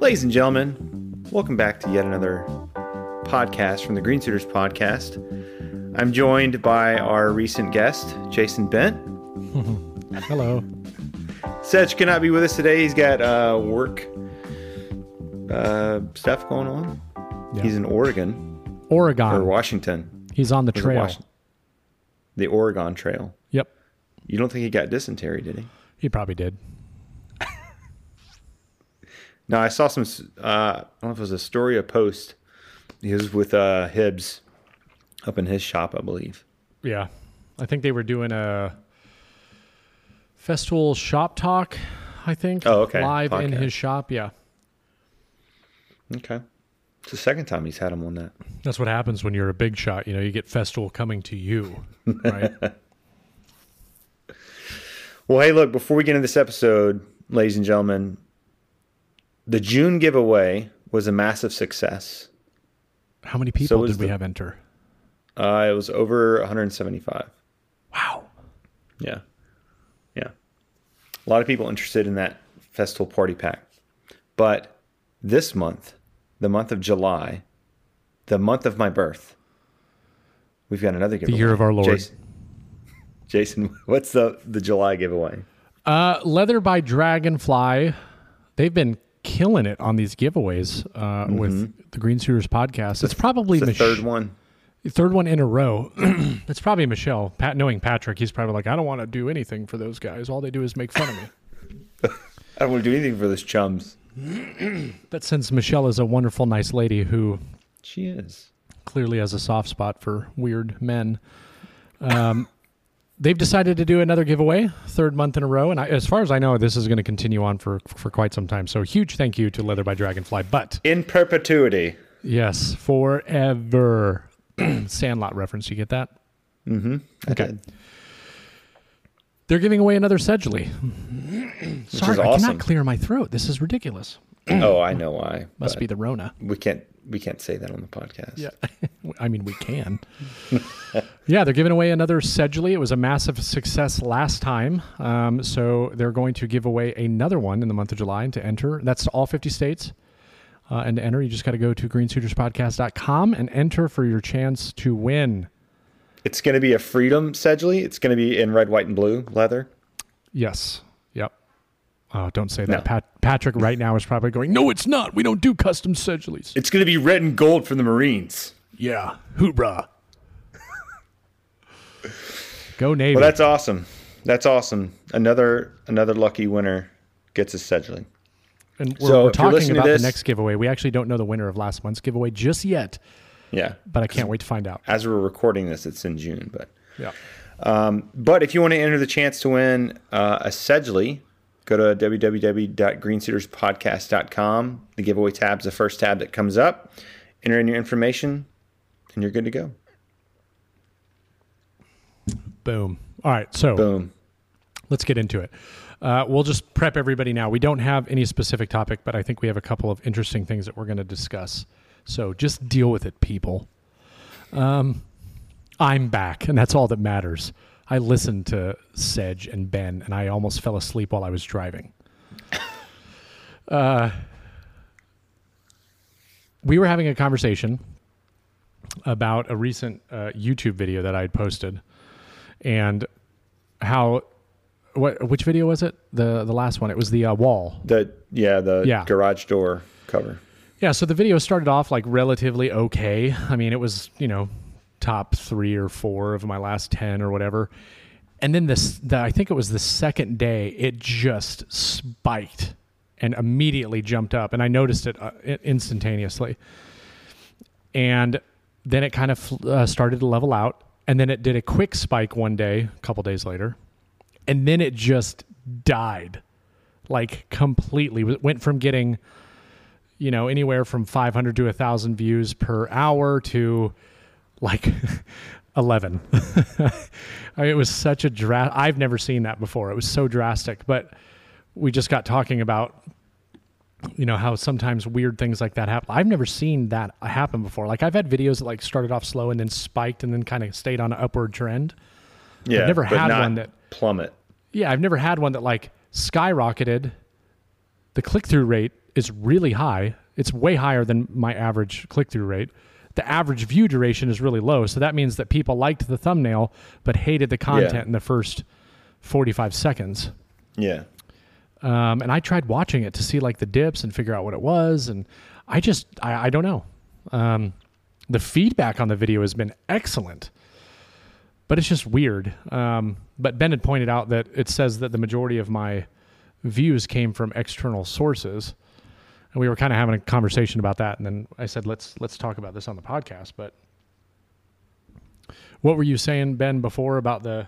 Ladies and gentlemen, welcome back to yet another podcast from the Green Suiters podcast. I'm joined by our recent guest, Jason Bent. Hello. Sedge cannot be with us today. He's got uh, work uh, stuff going on. Yeah. He's in Oregon Oregon. or Washington. He's on the trail. Wash- The Oregon Trail. Yep. You don't think he got dysentery, did he? He probably did. No, I saw some. Uh, I don't know if it was a story or post. He was with uh, Hibbs up in his shop, I believe. Yeah. I think they were doing a Festool shop talk, I think. Oh, okay. Live in his shop. Yeah. Okay. It's the second time he's had him on that. That's what happens when you're a big shot. You know, you get Festool coming to you. Right. Well, hey, look, before we get into this episode, ladies and gentlemen, the June giveaway was a massive success. How many people was did we the- have enter? Uh, it was over 175. Wow. Yeah. Yeah. A lot of people interested in that Festool party pack. But this month, the month of July, the month of my birth, we've got another giveaway. The year of our Lord. Jason, Jason what's the, the July giveaway? Uh, Leather by Dragonfly. They've been killing it on these giveaways uh, with the Green Suiters podcast. It's probably Mm-hmm. The Mich- third one. Third one in a row. it's probably Michelle. Pat, knowing Patrick, he's probably like, I don't want to do anything for those guys. All they do is make fun of me. I don't want to do anything for those chums. But since Michelle is a wonderful, nice lady who She is. clearly has a soft spot for weird men, um, they've decided to do another giveaway, third month in a row. And I, as far as I know, this is going to continue on for for quite some time. So huge thank you to Leather by Dragonfly. But In perpetuity. yes, forever. Sandlot reference. You get that? I Okay. did. They're giving away another Sedgley. Sorry, I awesome. cannot clear my throat. This is ridiculous. oh, I know why. Must be the Rona. We can't. We can't say that on the podcast. Yeah. I mean, we can. yeah, they're giving away another Sedgley. It was a massive success last time. Um, so they're going to give away another one in the month of July. And to enter, that's to all 50 states. Uh, and to enter, you just got to go to greensuiterspodcast.com and enter for your chance to win. It's going to be a Freedom Sedgley. It's going to be in red, white, and blue leather. Yes. Yep. Oh, don't say that. No. Pat- Patrick right now is probably going, no, it's not. We don't do custom Sedgleys. It's going to be red and gold from the Marines. Yeah. Hoorah. Go Navy. Well, that's awesome. That's awesome. Another another lucky winner gets a Sedgley. and we're, so we're talking about this- the next giveaway. We actually don't know the winner of last month's giveaway just yet, Yeah. but I can't wait to find out. As we're recording this, it's in June, but Yeah. But if you want to enter the chance to win uh, a Sedgley, go to www.greensuiterspodcast.com. The giveaway tab's the first tab that comes up. Enter in your information, and you're good to go. Boom. All right. So Boom. let's get into it. Uh, we'll just prep everybody now. We don't have any specific topic, but I think we have a couple of interesting things that we're going to discuss. So just deal with it, people. Um, I'm back, and that's all that matters. I listened to Sedge and Ben, and I almost fell asleep while I was driving. Uh, we were having a conversation about a recent uh, YouTube video that I had posted, and how what which video was it? The the last one. It was the uh, wall. The yeah, the Yeah. garage door cover. Yeah, so the video started off like relatively okay. I mean, it was, you know, top 3 or 4 of my last 10 or whatever. And then this the, I think it was the second day it just spiked and immediately jumped up and I noticed it uh, instantaneously. And then it kind of uh, started to level out and then it did a quick spike one day, a couple days later. And then it just died like completely. It went from getting you know, anywhere from 500 to 1,000 views per hour to like 11. I mean, it was such a dra I've never seen that before. It was so drastic, but we just got talking about, you know, how sometimes weird things like that happen. I've never seen that happen before. Like I've had videos that like started off slow and then spiked and then kind of stayed on an upward trend. Yeah, I've never had one that plummet. yeah, I've never had one that like skyrocketed. The click through rate is really high. It's way higher than my average click through rate. The average view duration is really low. So that means that people liked the thumbnail but hated the content Yeah. in the first 45 seconds. Yeah, Um, and I tried watching it to see like the dips and figure out what it was. And I just, I, I don't know. Um, the feedback on the video has been excellent, but it's just weird. Um, but Ben had pointed out that it says that the majority of my views came from external sources. And we were kind of having a conversation about that. And then I said, let's, let's talk about this on the podcast. But what were you saying, Ben, before about the,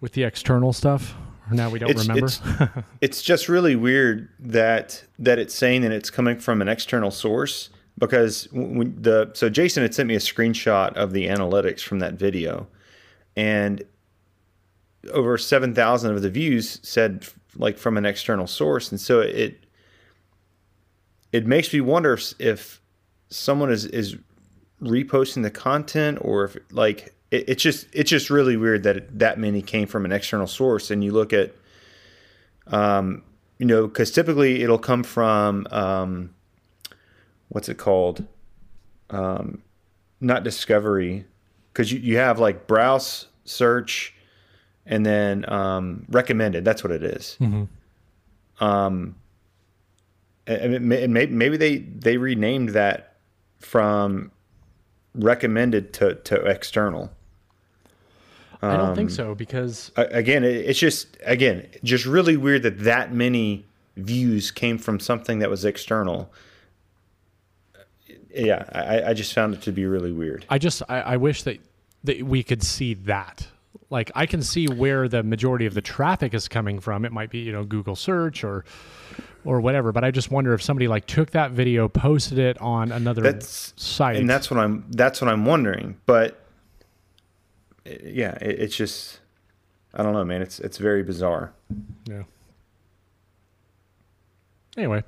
with the external stuff? Now we don't It's- remember. it's- it's just really weird that that it's saying that it's coming from an external source because when the so Jason had sent me a screenshot of the analytics from that video, and over seven thousand of the views said like from an external source, and so it it makes me wonder if, if someone is is reposting the content or if like it, it's just it's just really weird that it, that many came from an external source. And you look at um you know because typically it'll come from um what's it called? Um not discovery because you, you have like browse search and then um recommended. That's what it is. um and, maybe maybe they they renamed that from recommended to to external I don't Um, think so because again it, it's just again just really weird that that many views came from something that was external yeah i i just found it to be really weird I just I, I wish that that we could see that. Like I can see where the majority of the traffic is coming from. It might be you know Google search or or whatever. But I just wonder if somebody like took that video, posted it on another That's- site. and that's what i'm that's what i'm wondering but yeah it, it's just i don't know man it's it's very bizarre yeah. Anyway,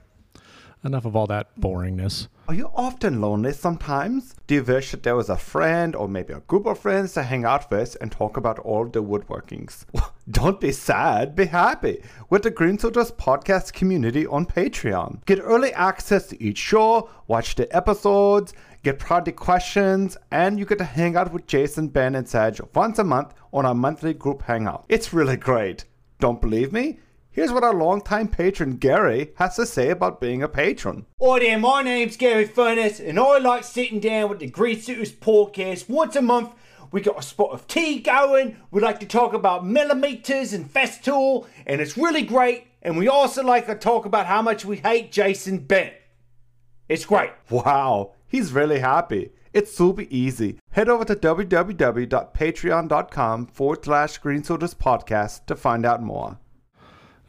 enough of all that boringness. Are you often lonely sometimes? Do you wish that there was a friend or maybe a group of friends to hang out with and talk about all the woodworkings? Don't be sad, be happy with the Green Suiters podcast community on Patreon. Get early access to each show, watch the episodes, get project questions, and you get to hang out with Jason, Ben, and Sedge once a month on our monthly group hangout. It's really great. Don't believe me? Here's what our longtime patron Gary has to say about being a patron. Hi there, my name's Gary Furness, and I like sitting down with the Green Suiters podcast once a month. We got a spot of tea going. We like to talk about millimeters and Festool, and it's really great. And we also like to talk about how much we hate Jason Bent. It's great. Wow, he's really happy. It's super easy. Head over to www.patreon.com forward slash Green Suiters Podcast to find out more.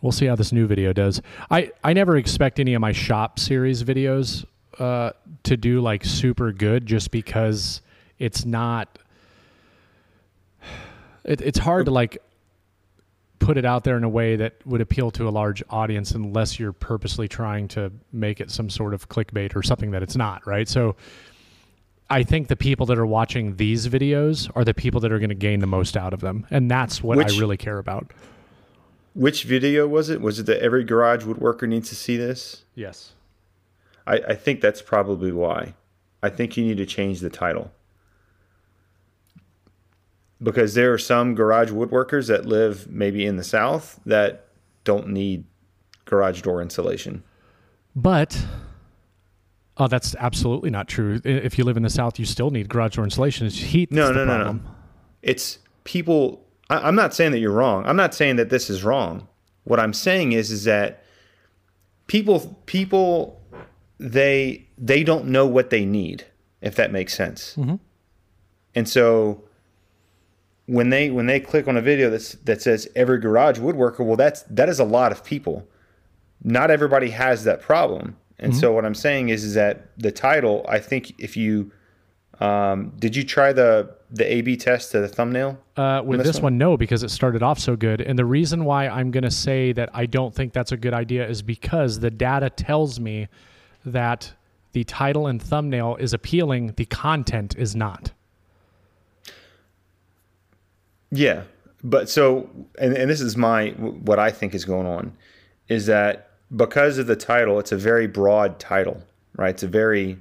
We'll see how this new video does. I, I never expect any of my shop series videos uh, to do like super good just because it's not. It, it's hard to like put it out there in a way that would appeal to a large audience unless you're purposely trying to make it some sort of clickbait or something that it's not, right? So I think the people that are watching these videos are the people that are going to gain the most out of them. And that's what Which- I really care about. Which video was it was it that every garage woodworker needs to see this Yes. I, I think that's probably why. I think you need to change the title. Because there are some garage woodworkers that live maybe in the South that don't need garage door insulation. But oh, that's absolutely not true. If you live in the South, you still need garage door insulation. It's heat. No, no, no, no. It's people. I, I'm not saying that you're wrong. I'm not saying that this is wrong. What I'm saying is, is that people, people, they they don't know what they need. If that makes sense. Mm-hmm. And so when they when they click on a video that's that says every garage woodworker, well, that's that is a lot of people. Not everybody has that problem. And mm-hmm. so what I'm saying is, is that the title. I think if you um, did you try the the A/B test to the thumbnail? Uh, with this this one, no, because it started off so good. And the reason why I'm going to say that I don't think that's a good idea is because the data tells me that the title and thumbnail is appealing, the content is not. Yeah, but so and, and this is my what I think is going on is that because of the title, it's a very broad title, right? It's a very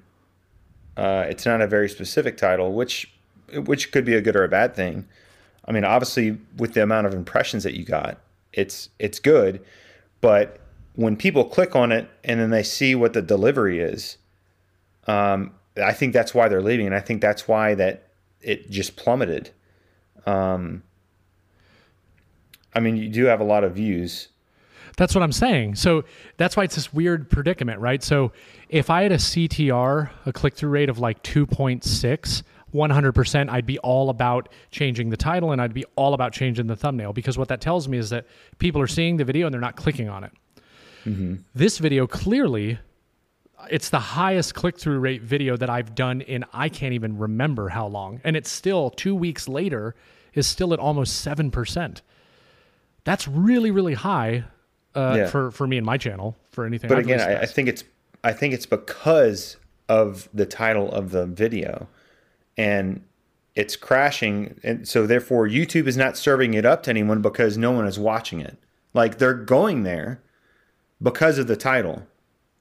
uh, it's not a very specific title, which which could be a good or a bad thing. I mean, obviously, with the amount of impressions that you got, it's it's good, but when people click on it and then they see what the delivery is, um, I think that's why they're leaving, and I think that's why that it just plummeted. Um, I mean, you do have a lot of views. That's what I'm saying. So that's why it's this weird predicament, right? So if I had a CTR, a click through rate of like 2.6, 100%, I'd be all about changing the title and I'd be all about changing the thumbnail because what that tells me is that people are seeing the video and they're not clicking on it. Mm-hmm. This video clearly, it's the highest click through rate video that I've done in I can't even remember how long. And it's still two weeks later, is still at almost 7%. That's really, really high uh, Yeah. for, for me and my channel for anything. But I've again, I, I think it's I think it's because of the title of the video, and it's crashing, and so therefore YouTube is not serving it up to anyone because no one is watching it. Like they're going there because of the title,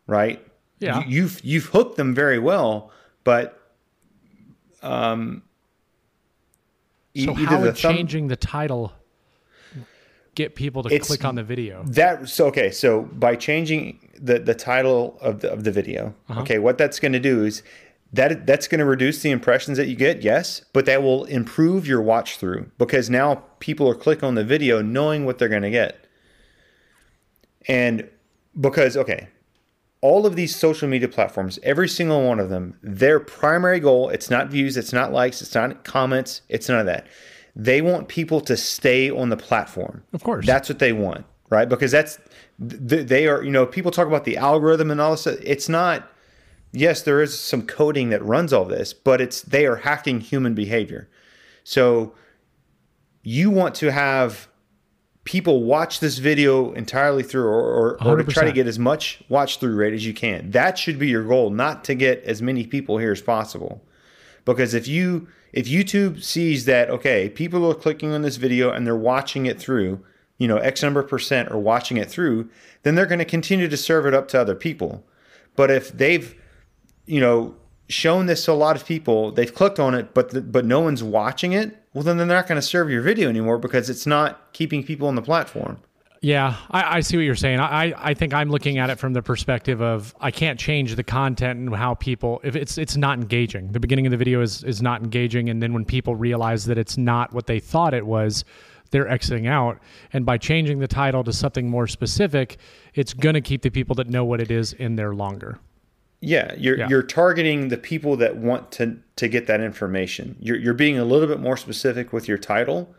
right? Yeah. You, you've you've hooked them very well, but um, So how would thumb- changing the title get people to It's- click on the video? That so okay. So by changing the the title of the of the video, uh-huh. okay, what that's going to do is that that's going to reduce the impressions that you get. Yes, but that will improve your watch through because now people are clicking on the video knowing what they're going to get, and because okay. All of these social media platforms, every single one of them, their primary goal, it's not views, it's not likes, it's not comments, it's none of that. They want people to stay on the platform. Of course. That's what they want, right? Because that's they are. You know, people talk about the algorithm and all this. It's not. Yes, there is some coding that runs all this, but it's they are hacking human behavior. So you want to have people watch this video entirely through or, or, or to try to get as much watch through rate as you can. That should be your goal, not to get as many people here as possible. Because if you if YouTube sees that okay, people are clicking on this video and they're watching it through, you know, X number percent are watching it through, then they're going to continue to serve it up to other people. But if they've, you know, shown this to a lot of people, they've clicked on it, but the, but no one's watching it, well then they're not going to serve your video anymore because it's not keeping people on the platform. Yeah, I, I see what you're saying. I, I- think I'm looking at it from the perspective of I can't change the content and how people if it's it's not engaging. The beginning of the video is is not engaging, and then when people realize that it's not what they thought it was, they're exiting out. And by changing the title to something more specific, it's gonna keep the people that know what it is in there longer. Yeah, you're Yeah. you're targeting the people that want to to get that information. You're you're being a little bit more specific with your title,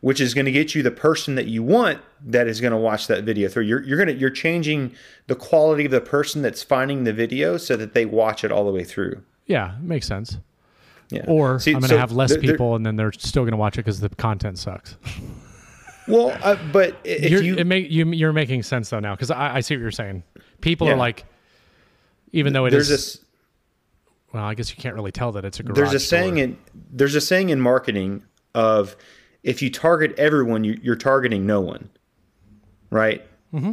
which is going to get you the person that you want that is going to watch that video through. You're you're gonna you're changing the quality of the person that's finding the video so that they watch it all the way through. Yeah, makes sense. Yeah. Or See, I'm gonna so have less there- people, and then they're still gonna watch it because the content sucks. well, uh, but if you're, you make, you, you're making sense though now because I, I see what you're saying. People Yeah. are like, even though it is, there's this well, I guess you can't really tell that it's a garage. there's a saying in there's a saying in marketing of if you target everyone you, you're targeting no one right mm-hmm.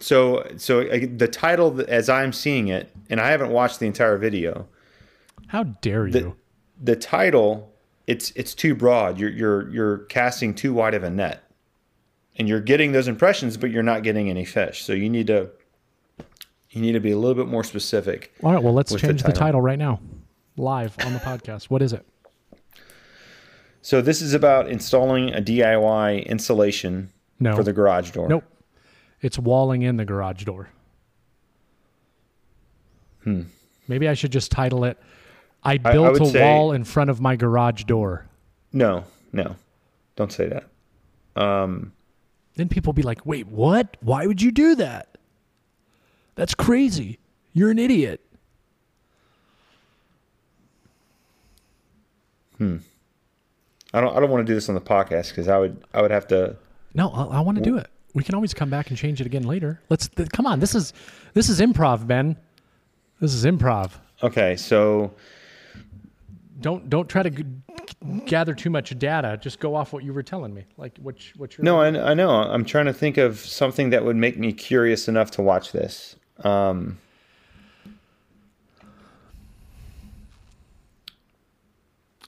so so the title as i'm seeing it and i haven't watched the entire video How dare you? the, the title it's it's too broad you're you're you're casting too wide of a net and you're getting those impressions but you're not getting any fish so you need to you need to be a little bit more specific All right, well, let's the change the title. title right now, live on the podcast. What is it? So this is about installing a DIY installation No. for the garage door. Nope. It's walling in the garage door. Hmm. Maybe I should just title it I I built would a say- wall in front of my garage door. No, no. Don't say that. Um, Then people be like, "Wait, what? Why would you do that? That's crazy. You're an idiot." I don't I don't want to do this on the podcast because I would I would have to No, I, I want to do it. We can always come back and change it again later. Let's th- come on. This is this is improv, Ben. This is improv. Okay, so Don't don't try to g- gather too much data. Just go off what you were telling me. Like what you- what you're No, I, I know. I'm trying to think of something that would make me curious enough to watch this. Um,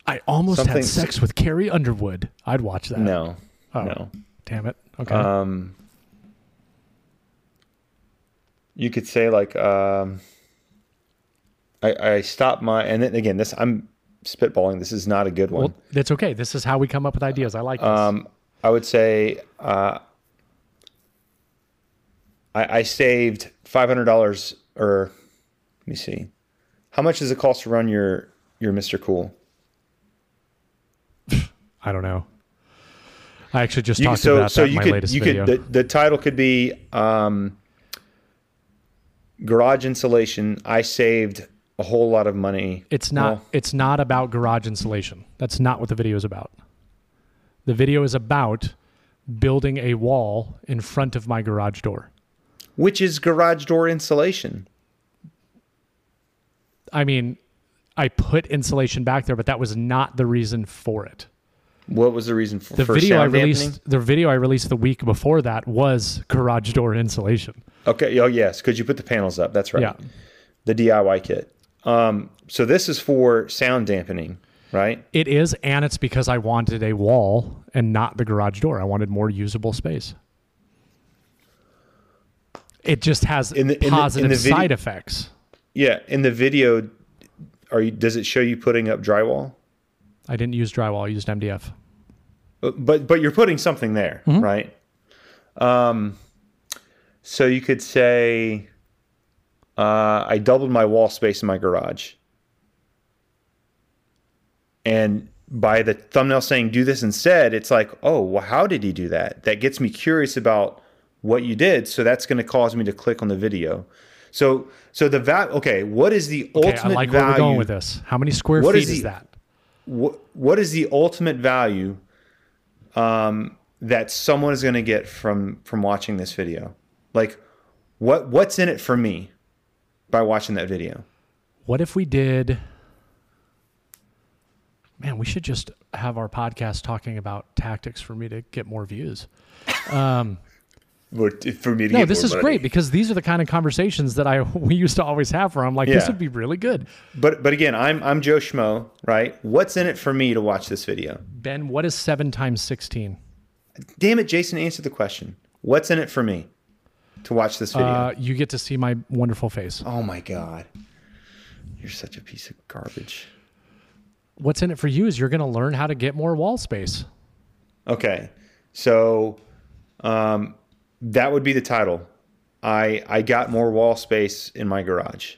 I almost Something- had sex with Carrie Underwood. I'd watch that. no, Oh. no. Damn it. Okay. Um, you could say like um, I, I stopped my and then again this I'm spitballing. This is not a good one. well, that's okay. This is how we come up with ideas. I like this. Um, I would say uh, I, I saved five hundred dollars, or let me see, how much does it cost to run your your Mister Cool? I don't know. I actually just You, talked so about so that in you my could latest you video. could the, the title could be um, garage insulation. I saved a whole lot of money. It's not. Well, it's not about garage insulation. That's not what the video is about. The video is about building a wall in front of my garage door. which is garage door insulation. I mean, I put insulation back there, but that was not the reason for it. What was the reason for The video I released, dampening? the video I released the week before that was garage door insulation. Okay. Oh, yes, because you put the panels up. That's right. Yeah. The DIY kit. Um, so this is for sound dampening, right? It is, and it's because I wanted a wall and not the garage door. I wanted more usable space. It just has In the- in the- in positive the video- side effects. Yeah. In the video, are you? Does it show you putting up drywall? I didn't use drywall. I used MDF. But but you're putting something there, Mm-hmm. right? Um, so you could say, uh, I doubled my wall space in my garage, and by the thumbnail saying "do this instead," it's like, oh, well, how did he do that? That gets me curious about what you did. So that's going to cause me to click on the video. So so the value. Okay, what is the Okay, ultimate I like value? where we're going with this. How many square What feet is is, that? What what is the ultimate value um, that someone is going to get from from watching this video? Like, what what's in it for me by watching that video? What if we did? Man, we should just have our podcast talking about tactics for me to get more views. For me to No, this is great because these are the kind of conversations that I we used to always have. Where I'm like, this would be really good. But but again, I'm I'm Joe Schmo, right? What's in it for me to watch this video? Ben, what is seven times sixteen? Damn it, Jason, answer the question. What's in it for me to watch this video? Uh, you get to see my wonderful face. oh my god, you're such a piece of garbage. What's in it for you is you're going to learn how to get more wall space. Okay, so um, that would be the title. I I got more wall space in my garage.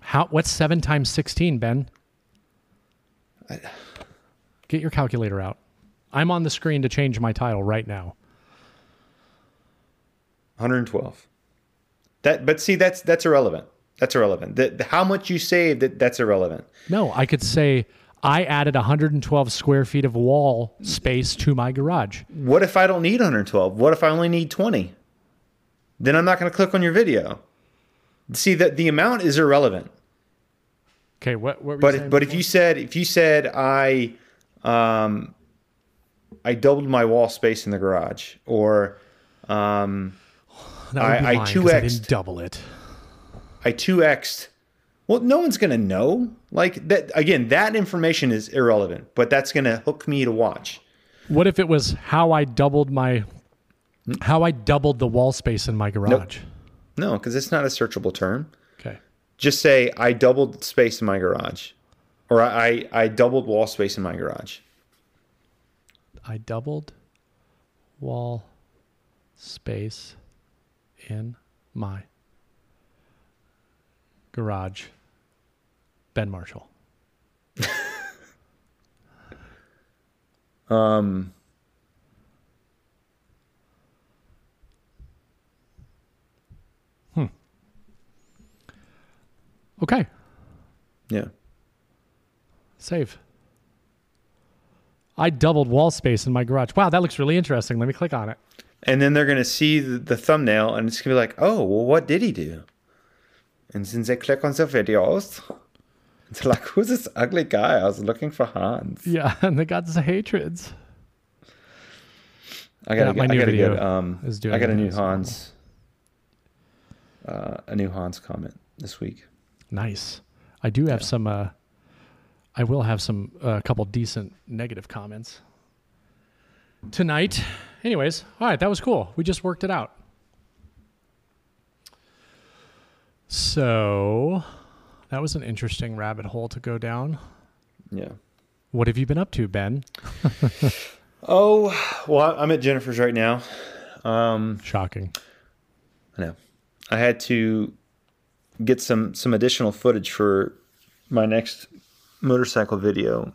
How? What's seven times sixteen, Ben? Get your calculator out. I'm on the screen to change my title right now. 112. That, but see, that's that's irrelevant. That's irrelevant. The, the- how much you saved, that, that's irrelevant. No, I could say I added 112 square feet of wall space to my garage. What if I don't need 112? What if I only need 20? Then I'm not going to click on your video. See that the amount is irrelevant. Okay, what? what But saying but if you said if you said I um I doubled my wall space in the garage or um that would be I- I I 2X'd. double it. I 2x'd well no one's going to know. Like that again that information is irrelevant, but that's going to hook me to watch. What if it was how I doubled my how I doubled the wall space in my garage? No, cuz it's not a searchable term. Okay. Just say I doubled space in my garage or I I doubled wall space in my garage. I doubled wall space in my garage. Ben Marshall. Um Okay. yeah. Save. I doubled wall space in my garage. Wow, that looks really interesting. Let me click on it. and then they're going to see the, the thumbnail and it's going to be like oh well what did he do and since they click on the videos Like, who's this ugly guy? I was looking for Hans. Yeah, and they got the hatreds. I got Yeah, a, my I new a video um, is doing I got a new. Hans, uh, a new Hans comment this week. Nice. I do have some. Uh, I will have some a couple decent negative comments tonight. Anyways, all right, that was cool. We just worked it out. So that was an interesting rabbit hole to go down. Yeah. What have you been up to, Ben? Oh, well, I'm at Jennifer's right now. Um, Shocking. I know. I had to get some some additional footage for my next motorcycle video.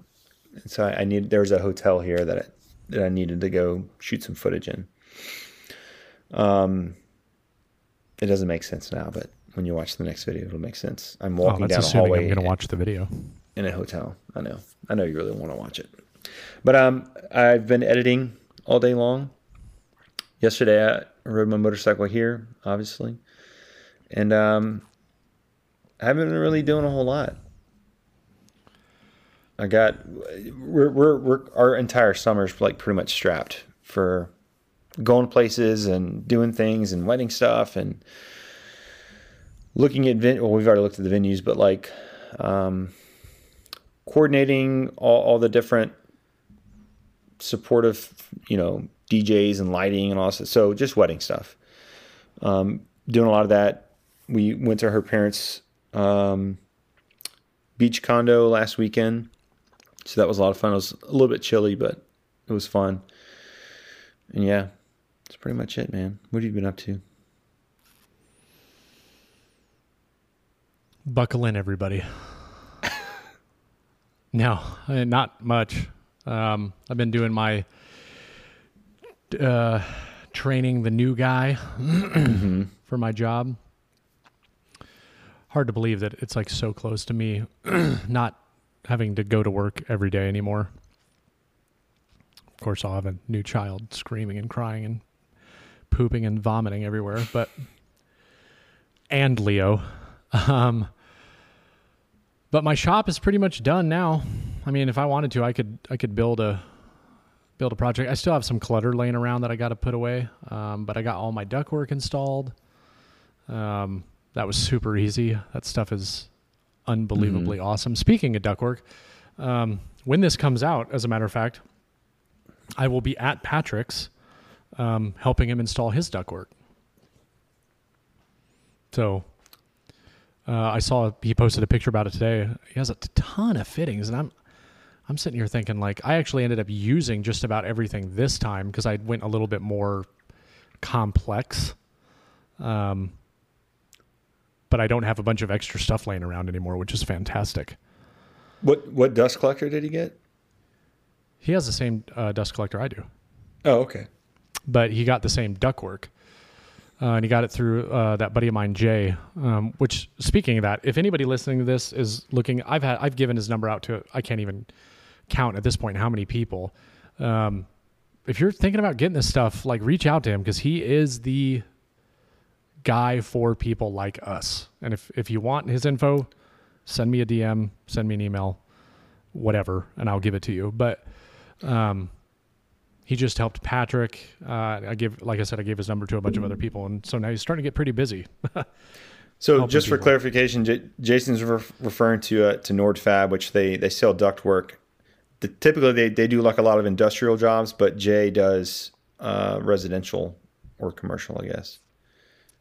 And so I, I need there was a hotel here that I, that I needed to go shoot some footage in. Um, it doesn't make sense now, but when you watch the next video, it'll make sense. I'm Oh, walking that's down a assuming hallway I'm going to watch the video. in a hotel. I know. I know you really want to watch it. But um, I've been editing all day long. Yesterday, I rode my motorcycle here, obviously, and um, I haven't been really doing a whole lot. I got we're we're, we're our entire summer's like pretty much strapped for going places and doing things and wedding stuff and looking at ven- well we've already looked at the venues but like um, coordinating all, all the different supportive, you know, DJs and lighting and all that. So just wedding stuff. Um, doing a lot of that. We went to her parents' um, beach condo last weekend, so that was a lot of fun. It was a little bit chilly, but it was fun. And yeah, that's pretty much it, man. What have you been up to? Buckle in, everybody. no, uh, not much. Um, I've been doing my uh, training the new guy for my job. Hard to believe that it's like so close to me not having to go to work every day anymore. Of course, I'll have a new child screaming and crying and pooping and vomiting everywhere, but and Leo. Um, but my shop is pretty much done now. I mean, if I wanted to, I could I could build a build a project. I still have some clutter laying around that I got to put away, um, but I got all my ductwork installed. Um, that was super easy. That stuff is unbelievably awesome. Speaking of ductwork, um, when this comes out, as a matter of fact, I will be at Patrick's um, helping him install his ductwork. So uh, I saw he posted a picture about it today. He has a ton of fittings, and I'm I'm sitting here thinking like I actually ended up using just about everything this time because I went a little bit more complex. Um, but I don't have a bunch of extra stuff laying around anymore, which is fantastic. What what dust collector did he get? He has the same uh, dust collector I do. Oh, okay. but he got the same ductwork. Uh, and he got it through uh, that buddy of mine, Jay. Um, which, speaking of that, if anybody listening to this is looking, I've had I've given his number out to I can't even count at this point how many people. Um, if you're thinking about getting this stuff, like reach out to him because he is the guy for people like us. And if if you want his info, send me a DM, send me an email, whatever, and I'll give it to you. But um, he just helped Patrick. Uh, I give, like I said, I gave his number to a bunch of other people, and so now he's starting to get pretty busy. So just for people. clarification, J- Jason's re- referring to uh, to Nordfab, which they they sell ductwork. The, typically, they they do like a lot of industrial jobs, but Jay does uh, residential or commercial, I guess,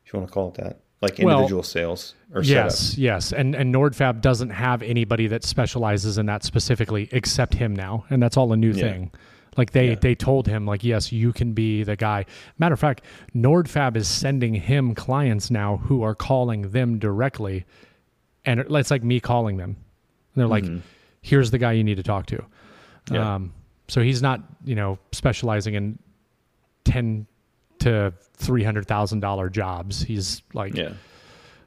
if you want to call it that, like Well, individual sales or yes, yes, and and Nordfab doesn't have anybody that specializes in that specifically except him now, and that's all a new Yeah. thing. Like they Yeah. they told him like yes, you can be the guy. Matter of fact, Nordfab is sending him clients now who are calling them directly, and it's like me calling them. And they're like, "Here's the guy you need to talk to." Yeah. Um, so he's not you know specializing in ten to three hundred thousand dollar jobs. He's like. Yeah.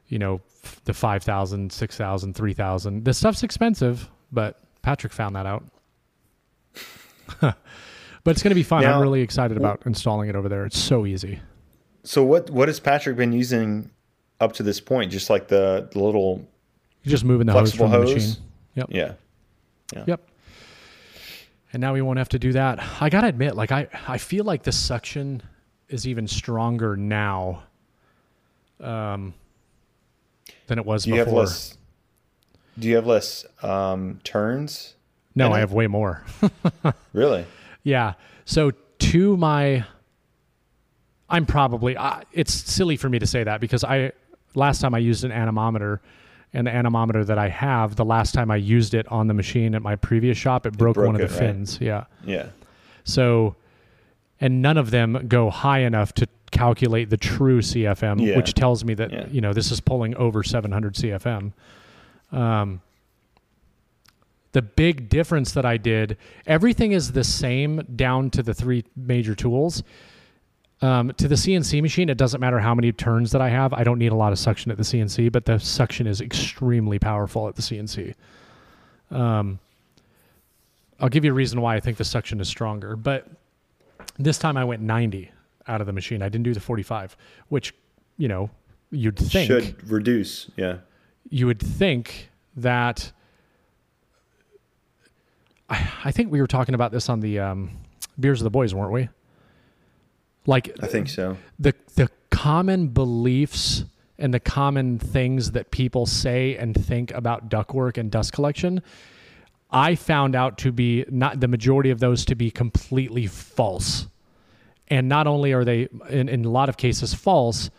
you know, the 5,000, 6,000, 3,000. This stuff's expensive, but Patrick found that out. but it's going to be fun. Now- I'm really excited about installing it over there. It's so easy. So what what has Patrick been using up to this point? Just like the, the little You're just moving the hose flexible from the machine. Yep. Yeah. Yep. And now we won't have to do that. I gotta admit, like I, I feel like the suction is even stronger now, um, than it was Do you before. have less? Do you have less um, turns? No, in I have way more. Really? yeah. So to my, I'm probably. Uh, it's silly for me to say that because I last time I used an anemometer, and the anemometer that I have, the last time I used it on the machine at my previous shop, it broke, broke one of the right? fins. Yeah. Yeah. So, and none of them go high enough to calculate the true CFM, Yeah. which tells me that Yeah. you know this is pulling over 700 CFM. Um, the big difference that I did, everything is the same down to the three major tools. Um, to the CNC machine, it doesn't matter how many turns that I have. I don't need a lot of suction at the CNC, but the suction is extremely powerful at the CNC. Um, I'll give you a reason why I think the suction is stronger, but this time I went 90 out of the machine. I didn't do the 45, which, you know, you'd think Should reduce. Yeah. you would think that I, I think we were talking about this on the um, beers of the boys, weren't we? Like I think so. the the common beliefs and the common things that people say and think about ductwork and dust collection, I found out to be not the majority of those to be completely false. And not only are they in, in a lot of cases false,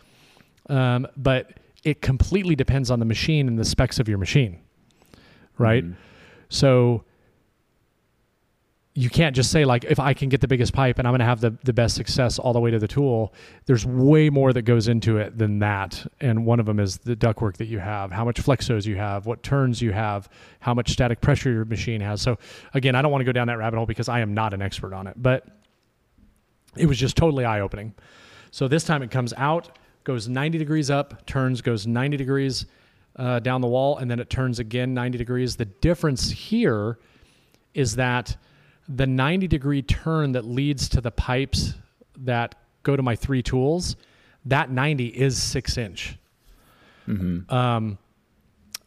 um, but it completely depends on the machine and the specs of your machine, right? So you can't just say like if I can get the biggest pipe and I'm going to have the the best success all the way to the tool. There's way more that goes into it than that, and one of them is the ductwork that you have, how much flexos you have, what turns you have, how much static pressure your machine has. So again, I don't want to go down that rabbit hole because I am not an expert on it, but it was just totally eye opening. So this time it comes out, goes 90 degrees up, turns, goes 90 degrees uh, down the wall, and then it turns again 90 degrees. The difference here is that the 90 degree turn that leads to the pipes that go to my three tools, that 90 is six inch. Um,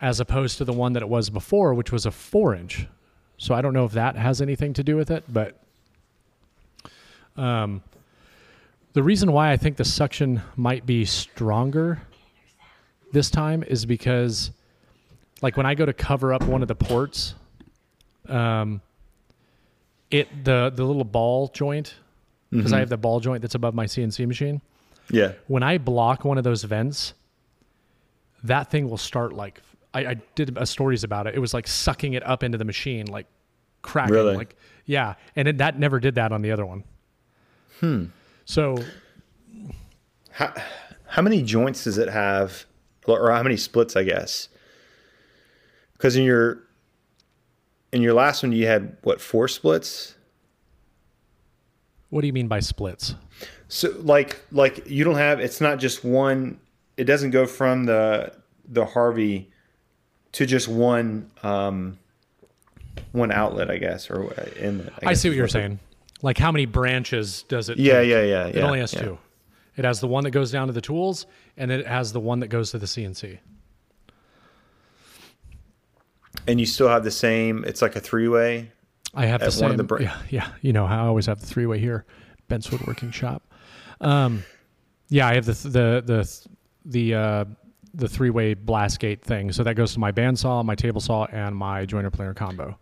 as opposed to the one that it was before, which was a four inch. So I don't know if that has anything to do with it, but um, the reason why I think the suction might be stronger this time is because, like, when I go to cover up one of the ports, um, it the the little ball joint because I have the ball joint that's above my CNC machine. Yeah. When I block one of those vents, that thing will start like I, I did a stories about it. It was like sucking it up into the machine, like cracking. Really? Like yeah, and it, that never did that on the other one. Hmm. So How, how many joints does it have, or how many splits? I guess. Because in your in your last one, you had what four splits? what do you mean by splits? So like like you don't have. It's not just one. It doesn't go from the the Harvey to just one um one outlet, I guess, or in. The, I, see what you're saying. Like how many branches does it? Yeah, take? yeah, yeah, It yeah, only has yeah. two. It has the one that goes down to the tools, and it has the one that goes to the CNC. And you still have the same. It's like a three way. I have the same. one of the bra- yeah, yeah. You know, I always have the three way here, Bent's Woodworking Shop. Um, yeah, I have the the the the uh, the three way blast gate thing. So that goes to my bandsaw, my table saw, and my joiner planer combo.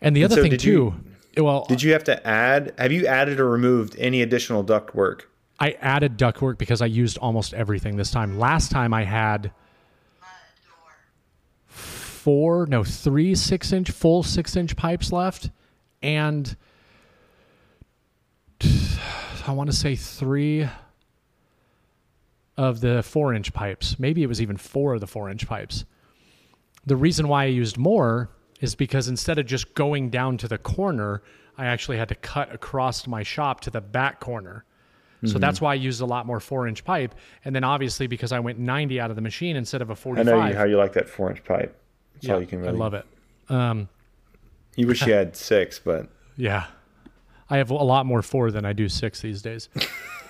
And the And other so thing too. well, Did you have to add? Have you added or removed any additional duct work? I added duct work because I used almost everything this time. Last time I had four, no, three six inch, full six inch pipes left. And I want to say three of the four inch pipes. Maybe it was even four of the four inch pipes. The reason why I used more is because instead of just going down to the corner, I actually had to cut across my shop to the back corner. So mm-hmm. that's why I used a lot more four inch pipe. And then obviously because I went 90 out of the machine instead of a 45. I know you, how you like that four inch pipe. That's yeah, all you can really. I love it. Um, You wish you had six, but Yeah. I have a lot more four than I do six these days.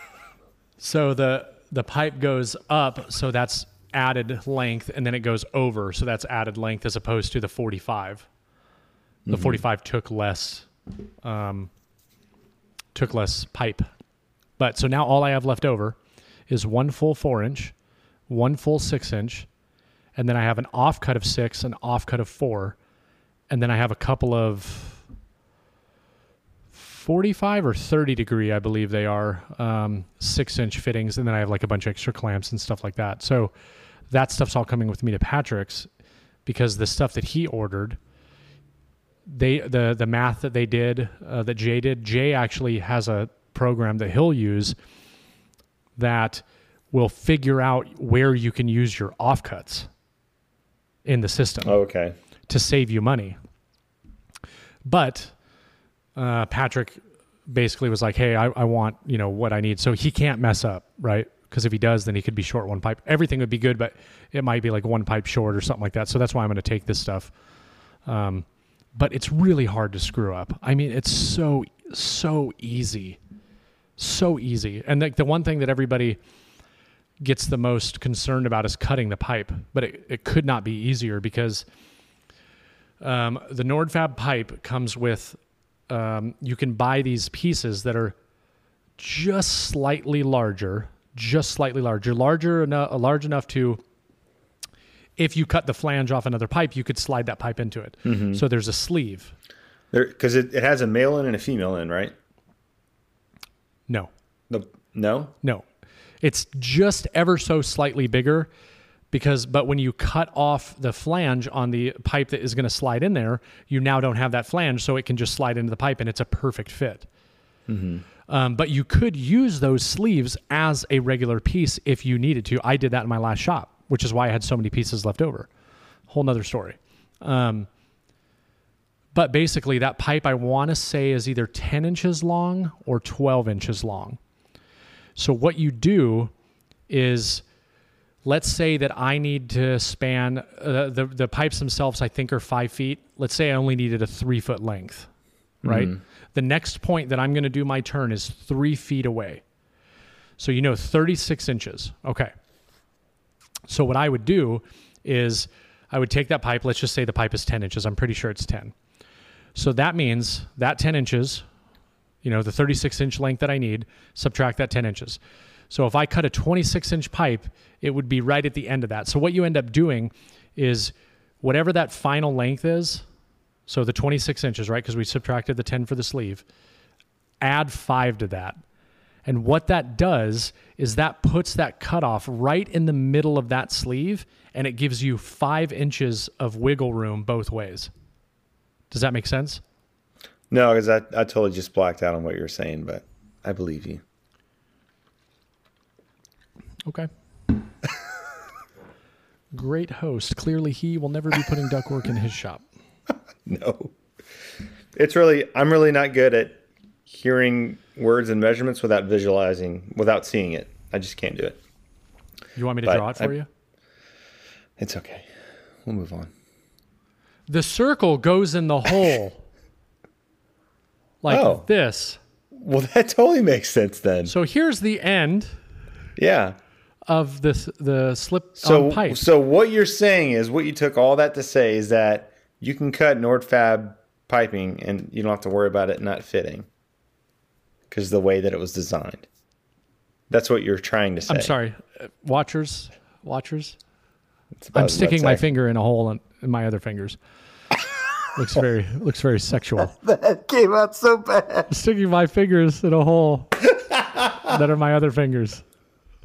so the the pipe goes up, so that's added length and then it goes over. So that's added length as opposed to the 45. The 45 took less, um, took less pipe. But so now all I have left over is one full four inch, one full six inch, and then I have an off cut of six, an off cut of four, and then I have a couple of 45 or 30 degree, I believe they are, um, six inch fittings, and then I have like a bunch of extra clamps and stuff like that. So that stuff's all coming with me to Patrick's because the stuff that he ordered, they the the math that they did uh, that Jay did, Jay actually has a program that he'll use that will figure out where you can use your offcuts in the system Oh, okay. to save you money. But uh, Patrick basically was like, "Hey, I, I want you know what I need," so he can't mess up, right? Because if he does, then he could be short one pipe. Everything would be good, but it might be like one pipe short or something like that. So that's why I'm going to take this stuff. Um, but it's really hard to screw up. I mean, it's so so easy, so easy. And like the one thing that everybody gets the most concerned about is cutting the pipe, but it, it could not be easier because um, the Nordfab pipe comes with um, you can buy these pieces that are just slightly larger, just slightly larger, larger enough, large enough to if you cut the flange off another pipe, you could slide that pipe into it. So there's a sleeve. There, because it, it has a male in and a female in, right? No, The no. No. It's just ever so slightly bigger because but when you cut off the flange on the pipe that is going to slide in there, you now don't have that flange so it can just slide into the pipe and it's a perfect fit. Um, but you could use those sleeves as a regular piece if you needed to. I did that in my last shop, which is why I had so many pieces left over. Whole nother story. Um, but basically, that pipe I want to say is either 10 inches long or 12 inches long. So what you do is, let's say that I need to span uh, the the pipes themselves. I think are five feet. Let's say I only needed a three foot length, right? The next point that I'm going to do my turn is three feet away. So you know, 36 inches. Okay. So what I would do is I would take that pipe. Let's just say the pipe is 10 inches. I'm pretty sure it's 10. So that means that 10 inches, you know, the 36 inch length that I need, subtract that 10 inches. So if I cut a 26 inch pipe, it would be right at the end of that. So what you end up doing is whatever that final length is, so the 26 inches, right? Because we subtracted the 10 for the sleeve, add five to that. And what that does is that puts that cutoff right in the middle of that sleeve and it gives you five inches of wiggle room both ways. Does that make sense? No, because I, I totally just blacked out on what you were saying, but I believe you. Okay. Great host. Clearly, he will never be putting ductwork in his shop. No. It's really I'm really not good at hearing words and measurements without visualizing, without seeing it. I just can't do it. You want me to But draw it for I- you? It's okay. We'll move on. The circle goes in the hole like Oh. this. Well, that totally makes sense then. So here's the end Yeah. of the the slip So on pipe. so what you're saying is what you took all that to say is that you can cut Nordfab piping and you don't have to worry about it not fitting because the way that it was designed. That's what you're trying to say. I'm sorry, uh, watchers, watchers. I'm sticking my finger in a hole in, in my other fingers. Looks very looks very sexual. That came out so bad. sticking my fingers in a hole that are my other fingers.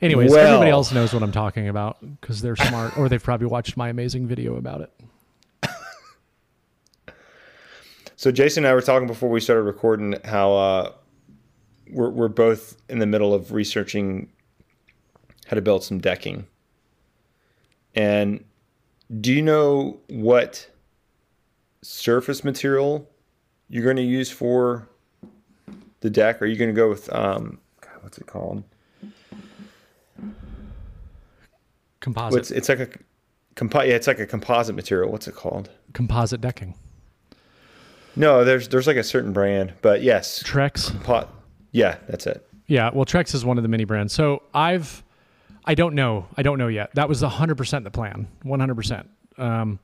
Anyways, Well. everybody else knows what I'm talking about because they're smart, or they've probably watched my amazing video about it. So Jason and I were talking before we started recording how uh, we're we're both in the middle of researching how to build some decking. And do you know what surface material you're going to use for the deck? Are you going to go with um, God, what's it called? Composite What's it's like a compo- yeah, it's like a composite material. What's it called? composite decking. No, there's there's like a certain brand, but yes, Trex. pot. Yeah, that's it. Yeah, well, Trex is one of the mini brands. So I've I don't know. I don't know yet. That was 100% the plan. 100%. Um,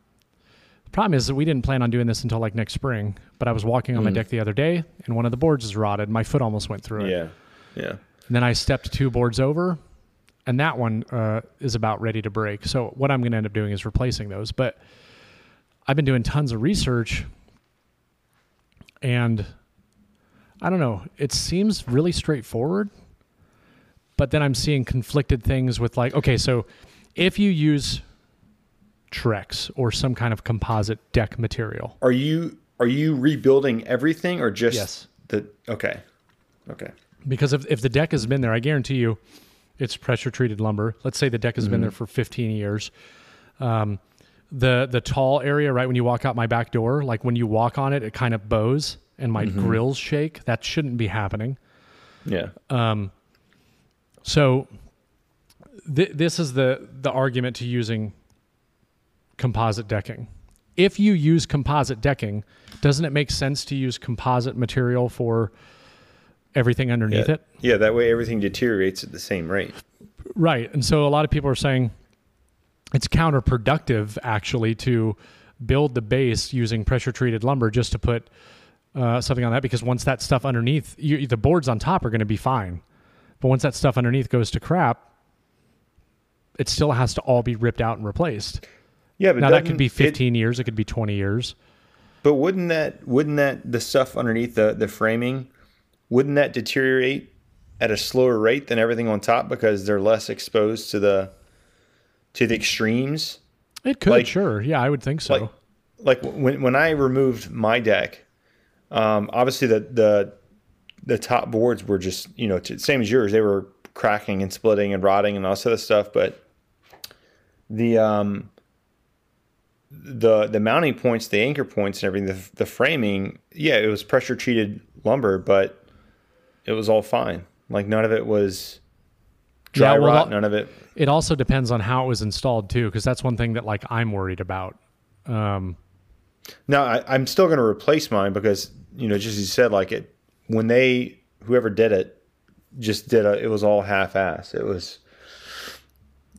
the problem is that we didn't plan on doing this until like next spring, but I was walking on my deck the other day and one of the boards is rotted. My foot almost went through it. Yeah. Yeah. And then I stepped two boards over, and that one uh, is about ready to break. So what I'm going to end up doing is replacing those. But I've been doing tons of research, and I don't know. It seems really straightforward, but then I'm seeing conflicted things with like, okay, so if you use Trex or some kind of composite deck material, Are you are you rebuilding everything or just Yes. the okay. Okay. because if, if the deck has been there, I guarantee you it's pressure treated lumber. Let's say the deck has been mm-hmm. there for 15 years. Um, the the tall area right when you walk out my back door, like when you walk on it, it kind of bows and my mm-hmm. grills shake. That shouldn't be happening. Yeah. Um, So th- this is the the argument to using composite decking. If you use composite decking, doesn't it make sense to use composite material for everything underneath yeah. it? Yeah, that way everything deteriorates at the same rate. Right. And so a lot of people are saying it's counterproductive actually to build the base using pressure treated lumber just to put uh, something on that because once that stuff underneath, you, the boards on top are going to be fine. But once that stuff underneath goes to crap, it still has to all be ripped out and replaced. Yeah, but Now that could be it- 15 years, it could be 20 years. but wouldn't that wouldn't that the stuff underneath the the framing wouldn't that deteriorate at a slower rate than everything on top because they're less exposed to the to the extremes? It could, Like- sure. Yeah, I would think so. like like when when I removed my deck, um, obviously the the the top boards were just you know t- same as yours. They were cracking and splitting and rotting and all this other stuff. But the um the the mounting points, the anchor points, and everything, the, the framing, yeah, it was pressure treated lumber, but it was all fine. Like none of it was dry Yeah, well, rot. None of it. it also depends on how it was installed too, because that's one thing that like I'm worried about. Um, No, I, I'm still going to replace mine because you know, just as you said, like it when they whoever did it just did a, it was all half ass. It was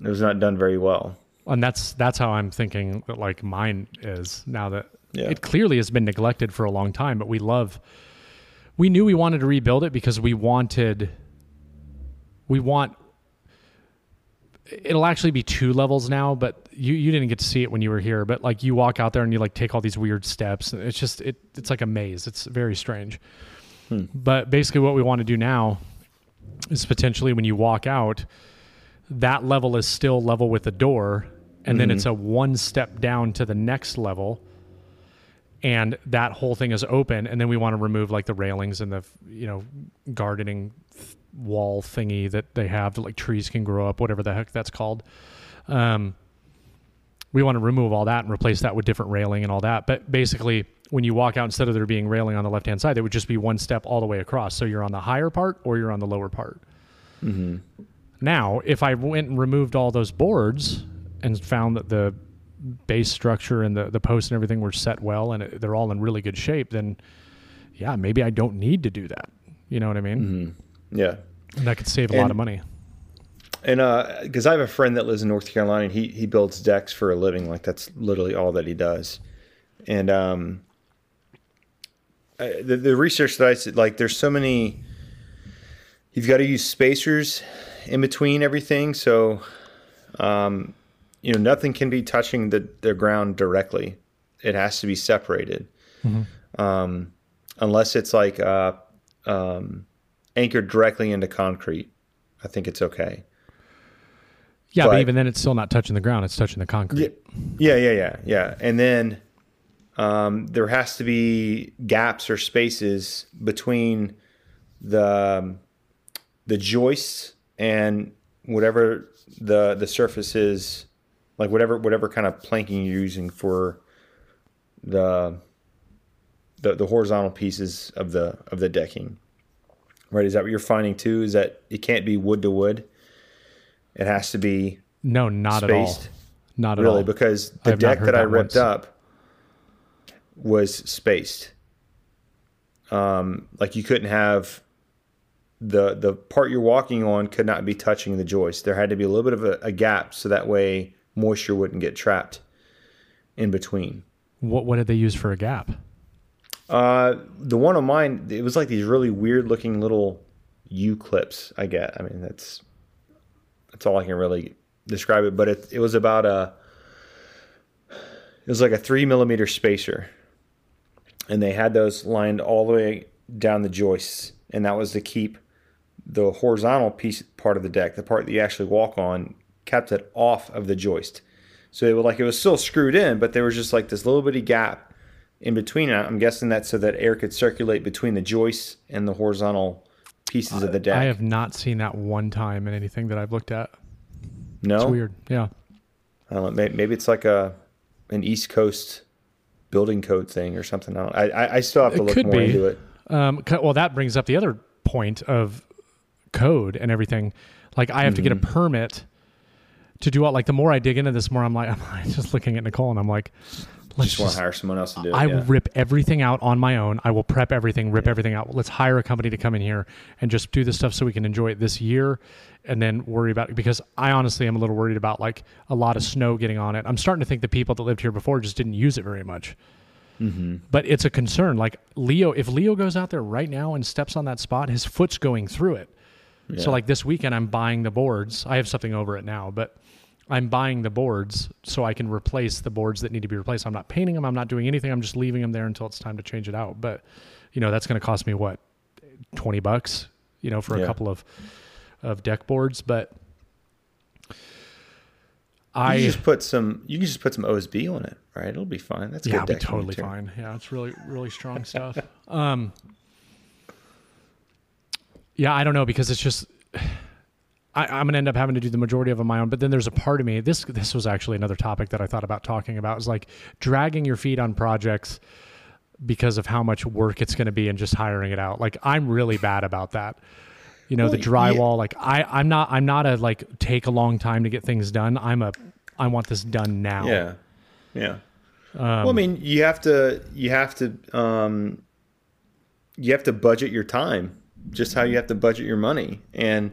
it was not done very well. and that's that's how I'm thinking that like mine is now that Yeah. it clearly has been neglected for a long time, but we love we knew we wanted to rebuild it because we wanted we want it'll actually be two levels now, but you, you didn't get to see it when you were here, but like you walk out there and you like take all these weird steps. It's just it it's like a maze. It's very strange. But basically what we want to do now is potentially when you walk out, that level is still level with the door, and then it's a one step down to the next level, and that whole thing is open. And then we want to remove like the railings and the you know gardening th- wall thingy that they have that like trees can grow up, whatever the heck that's called. Um, we want to remove all that and replace that with different railing and all that. But basically, when you walk out, instead of there being railing on the left hand side, there would just be one step all the way across. So you're on the higher part or you're on the lower part. Now, if I went and removed all those boards and found that the base structure and the, the posts and everything were set well and it, they're all in really good shape, then yeah, maybe I don't need to do that. You know what I mean? Yeah. And that could save a lot of money. And uh, because I have a friend that lives in North Carolina, and he he builds decks for a living. Like that's literally all that he does. And um, I, the the research that I said, like, there's so many. You've got to use spacers in between everything, so um, you know nothing can be touching the the ground directly. It has to be separated, um, unless it's like uh, um, anchored directly into concrete. I think it's okay. Yeah, but, but- even then, it's still not touching the ground; it's touching the concrete. Yeah, yeah, yeah, yeah. And then um, there has to be gaps or spaces between the um, the joists and whatever the the surface is, like whatever whatever kind of planking you're using for the the, the horizontal pieces of the of the decking. Right? Is that what you're finding too? Is that it can't be wood to wood? It has to be No, not spaced. at all. Not at really all. because the deck that I ripped once. up was spaced. Um, like you couldn't have the the part you're walking on could not be touching the joist. There had to be a little bit of a, a gap so that way moisture wouldn't get trapped in between. What what did they use for a gap? Uh, the one on mine, it was like these really weird looking little U clips. I get. I mean, that's that's all I can really describe it. But it it was about a it was like a three millimeter spacer, and they had those lined all the way down the joists, and that was to keep the horizontal piece part of the deck, the part that you actually walk on, kept it off of the joist. So it was like it was still screwed in, but there was just like this little bitty gap in between. I'm guessing that so that air could circulate between the joists and the horizontal pieces of the deck. I have not seen that one time in anything that I've looked at. no, It's weird. Yeah. I don't know. Maybe, maybe it's like a an East Coast building code thing or something. I I, I- still have to It look more be. into it. Um, well, that brings up the other point of code and everything. Like, I have to get a Mm-hmm. permit to do all. Like, the more I dig into this, more I'm like, I'm just looking at Nicole and I'm like, let's Just want to hire someone else to do it. I yeah. will rip everything out on my own. I will prep everything, rip everything out. Let's hire a company to come in here and just do this stuff so we can enjoy it this year and then worry about it. Because I honestly am a little worried about like a lot of snow getting on it. I'm starting to think the people that lived here before just didn't use it very much. Mm-hmm. But it's a concern. Like Leo, if Leo goes out there right now and steps on that spot, his foot's going through it. Yeah. So like this weekend, I'm buying the boards. I have something over it now, but I'm buying the boards so I can replace the boards that need to be replaced. I'm not painting them. I'm not doing anything. I'm just leaving them there until it's time to change it out. But you know that's going to cost me what, twenty bucks, you know, for a couple of of deck boards. But I can just put some. You can just put some OSB on it, right? It'll be fine. That's yeah, good be totally fine. Yeah, it's really really strong stuff. Um, yeah, I don't know because it's just I, I'm gonna end up having to do the majority of them on my own. But then there's a part of me. This this was actually another topic that I thought about talking about. Is like dragging your feet on projects because of how much work it's going to be and just hiring it out. Like I'm really bad about that. You know, the Well, yeah. drywall. Like I I'm not I'm not a like take a long time to get things done. I'm a I want this done now. Yeah, yeah. Um, well, I mean, you have to. You have to. Um, you have to budget your time, just how you have to budget your money, and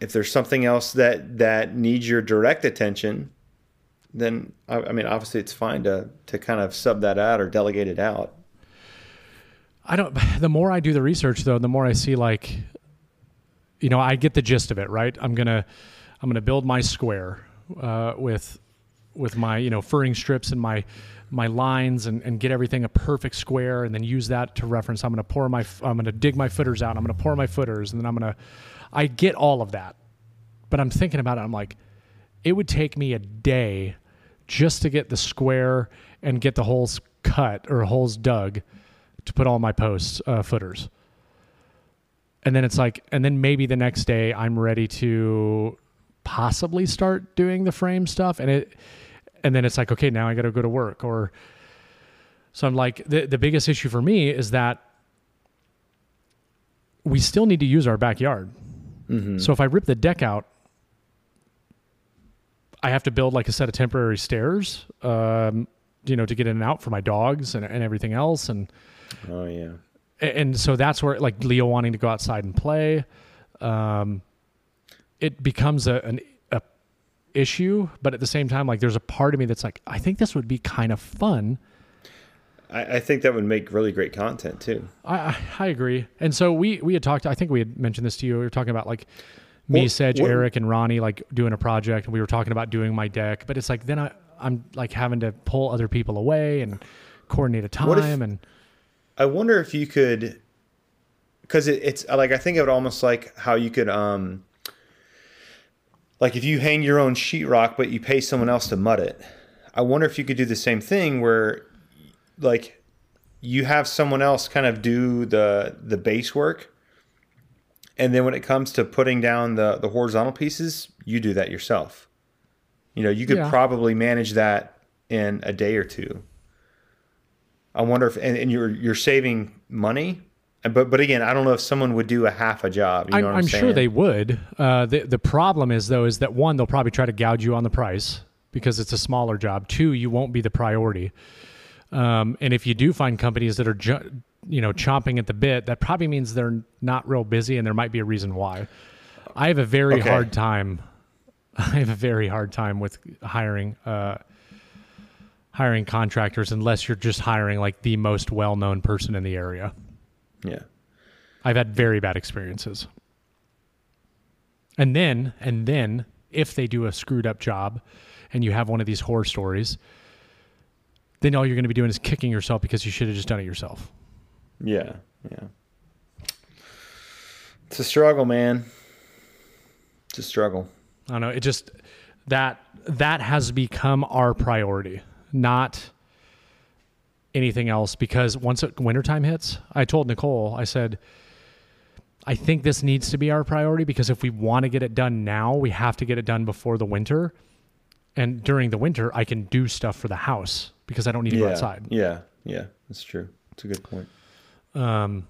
if there's something else that that needs your direct attention, then I, I mean, obviously, it's fine to to kind of sub that out or delegate it out. I don't. The more I do the research, though, the more I see like, you know, I get the gist of it. Right? I'm gonna, I'm gonna build my square uh, with, with my you know furring strips and my, my lines and, and get everything a perfect square, and then use that to reference. I'm gonna pour my, I'm gonna dig my footers out. I'm gonna pour my footers, and then I'm gonna, I get all of that, but I'm thinking about it. I'm like, it would take me a day just to get the square and get the holes cut or holes dug to put all my posts uh, footers and then it's like and then maybe the next day i'm ready to possibly start doing the frame stuff and it and then it's like okay now i gotta go to work or so i'm like the, the biggest issue for me is that we still need to use our backyard so if i rip the deck out i have to build like a set of temporary stairs um, you know to get in and out for my dogs and, and everything else and Oh yeah. and so that's where like Leo wanting to go outside and play, um, it becomes a an issue. But at the same time, like there's a part of me that's like, I think this would be kind of fun. I, I think that would make really great content too. I I, agree. And so we we had talked. I think we had mentioned this to you. We were talking about like me, Well, Sedge, what- Eric, and Ronnie like doing a project, and we were talking about doing my deck. But it's like then I I'm like having to pull other people away and coordinate a What if- time and I wonder if you could, because it, it's like I think of it almost like how you could, um, like if you hang your own sheetrock but you pay someone else to mud it. I wonder if you could do the same thing where, like, you have someone else kind of do the the base work, and then when it comes to putting down the the horizontal pieces, you do that yourself. You know, you could Yeah. probably manage that in a day or two. I wonder if and, and you're you're saving money, but but again, I don't know if someone would do a half a job. You I'm, know what I'm, sure they would. Uh, the the problem is though is that one they'll probably try to gouge you on the price because it's a smaller job. Two, you won't be the priority. Um, and if you do find companies that are ju- you know, chomping at the bit, that probably means they're not real busy and there might be a reason why. I have a very Okay. hard time. I have a very hard time with hiring uh, hiring contractors unless you're just hiring like the most well-known person in the area. Yeah. I've had very bad experiences. And then, and then, if they do a screwed up job, and you have one of these horror stories, then all you're going to be doing is kicking yourself because you should have just done it yourself. Yeah. Yeah. It's a struggle, man. It's a struggle. I don't know. It just that that has become our priority, not anything else. Because once wintertime hits, I told Nicole, I said, I think this needs to be our priority because if we want to get it done now, we have to get it done before the winter. And during the winter, I can do stuff for the house because I don't need to Yeah. go outside. Yeah. Yeah. That's true. It's a good point. Um,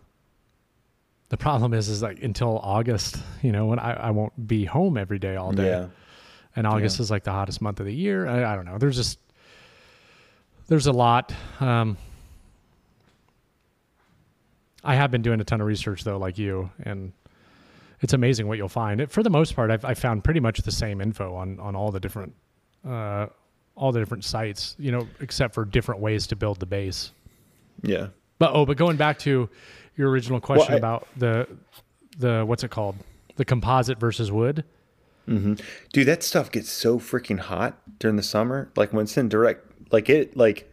the problem is, is like until August, you know, when I, I won't be home every day all day. Yeah. and August is like the hottest month of the year. I, I don't know. There's just there's a lot. Um, I have been doing a ton of research though, like you, and it's amazing what you'll find. It, for the most part, I've I found pretty much the same info on on all the different uh, all the different sites. You know, except for different ways to build the base. Yeah. But oh, but going back to your original question I- about the the what's it called, the composite versus wood. Mm-hmm. Dude, that stuff gets so freaking hot during the summer. Like when it's in direct, like it, like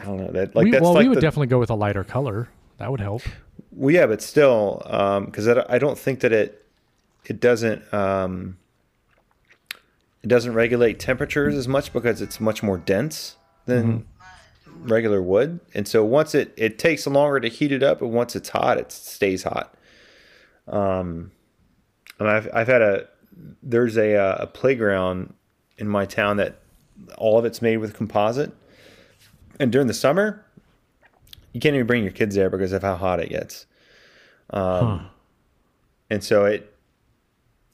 I don't know that. Like we, that's well, like we would the, definitely go with a lighter color. That would help. Well, yeah, but still, because I, don't- I don't think that it it doesn't um, it doesn't regulate temperatures as much because it's much more dense than regular wood, and so once it it takes longer to heat it up, and once it's hot, it stays hot. Um, and I've I've had a there's a uh, a playground in my town that all of it's made with composite, and during the summer, you can't even bring your kids there because of how hot it gets. Um, and so it,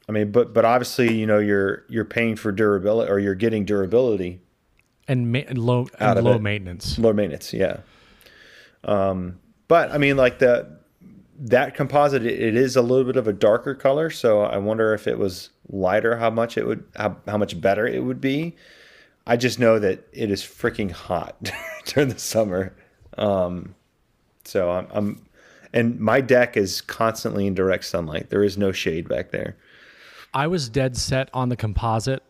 I mean, but but obviously, you know, you're you're paying for durability or you're getting durability, and, ma- low Out and of low it. maintenance. low maintenance, yeah. Um, but I mean, like the that composite, it, it is a little bit of a darker color, so I wonder if it was lighter, how much it would, how, how much better it would be. I just know that it is freaking hot during the summer. Um, so I'm, I'm, and my deck is constantly in direct sunlight. There is no shade back there. I was dead set on the composite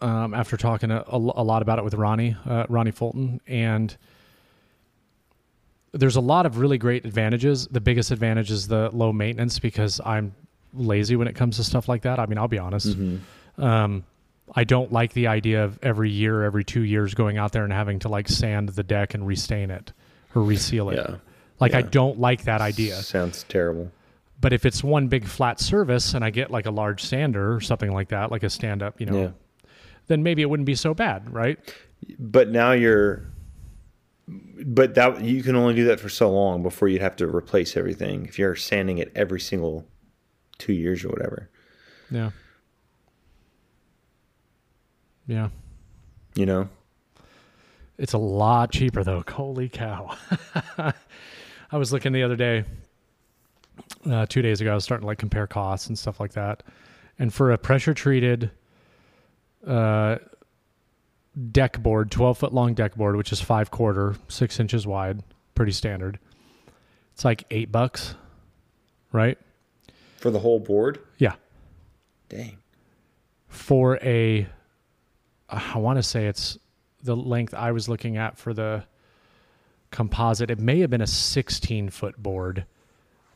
um, after talking a, a, a lot about it with Ronnie, uh, Ronnie Fulton, and there's a lot of really great advantages. The biggest advantage is the low maintenance because I'm lazy when it comes to stuff like that. I mean, I'll be honest. Um, I don't like the idea of every year, every two years going out there and having to like sand the deck and restain it or reseal it. Yeah. Like I don't like that idea. Sounds terrible. But if it's one big flat surface and I get like a large sander or something like that, like a stand up, you know, Yeah. then maybe it wouldn't be so bad, right? But now you're, but that you can only do that for so long before you'd have to replace everything. If you're sanding it every single two years or whatever, Yeah. Yeah. you know. It's a lot cheaper though. Holy cow. I was looking the other day, uh, two days ago, I was starting to like compare costs and stuff like that. And for a pressure treated uh, deck board, 12 foot long deck board, which is five quarter, six inches wide, pretty standard, it's like eight bucks, right? For the whole board, Yeah. dang. for a I want to say it's the length I was looking at for the composite. It may have been a 16 foot board,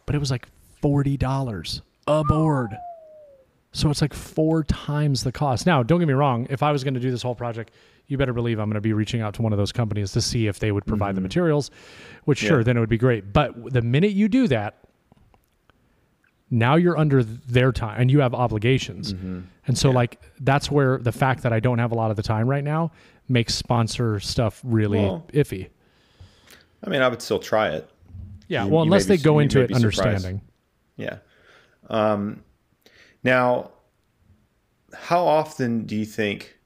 but it was like $40 a board. So it's like four times the cost. Now, don't get me wrong. If I was going to do this whole project, you better believe I'm going to be reaching out to one of those companies to see if they would provide the mm-hmm. materials, which sure, then it would be great. But the minute you do that, now you're under their time and you have obligations. And so, like, that's where the fact that I don't have a lot of the time right now makes sponsor stuff really Well, iffy. I mean, I would still try it. Yeah. you- well, you unless be- they go into it be surprised. understanding. Yeah. Um, now, how often do you think,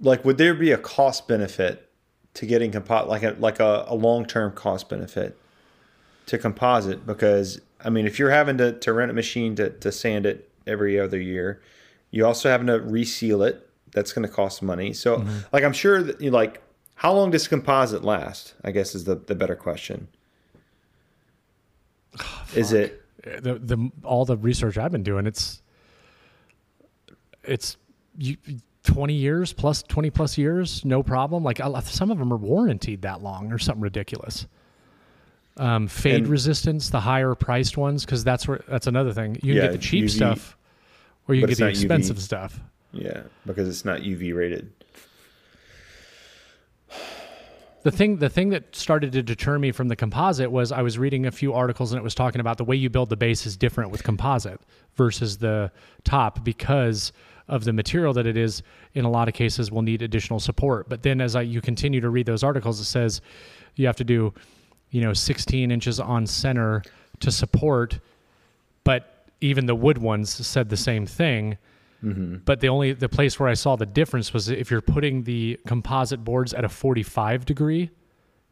like, would there be a cost benefit to getting composite, like a like a, a long term cost benefit to composite because I mean, if you're having to, to rent a machine to, to sand it every other year, you also having to reseal it. That's going to cost money. So, Mm-hmm. like, I'm sure that you like, how long does composite last? I guess is the, the better question. is it the the all the research I've been doing, it's it's you, 20 years plus 20 plus years, no problem. Like I- some of them are warranted that long or something ridiculous. Um, fade And- resistance, the higher priced ones, because that's where that's another thing. You can Yeah, get the cheap UV stuff, or you can get the not UV. expensive stuff. yeah because it's not UV rated. The thing, the thing that started to deter me from the composite was I was reading a few articles and it was talking about the way you build the base is different with composite versus the top because of the material that it is. In a lot of cases, will need additional support. But then, as I you continue to read those articles, it says you have to do, you know, 16 inches on center to support. But even the wood ones said the same thing. But the only the place where I saw the difference was if you're putting the composite boards at a 45 degree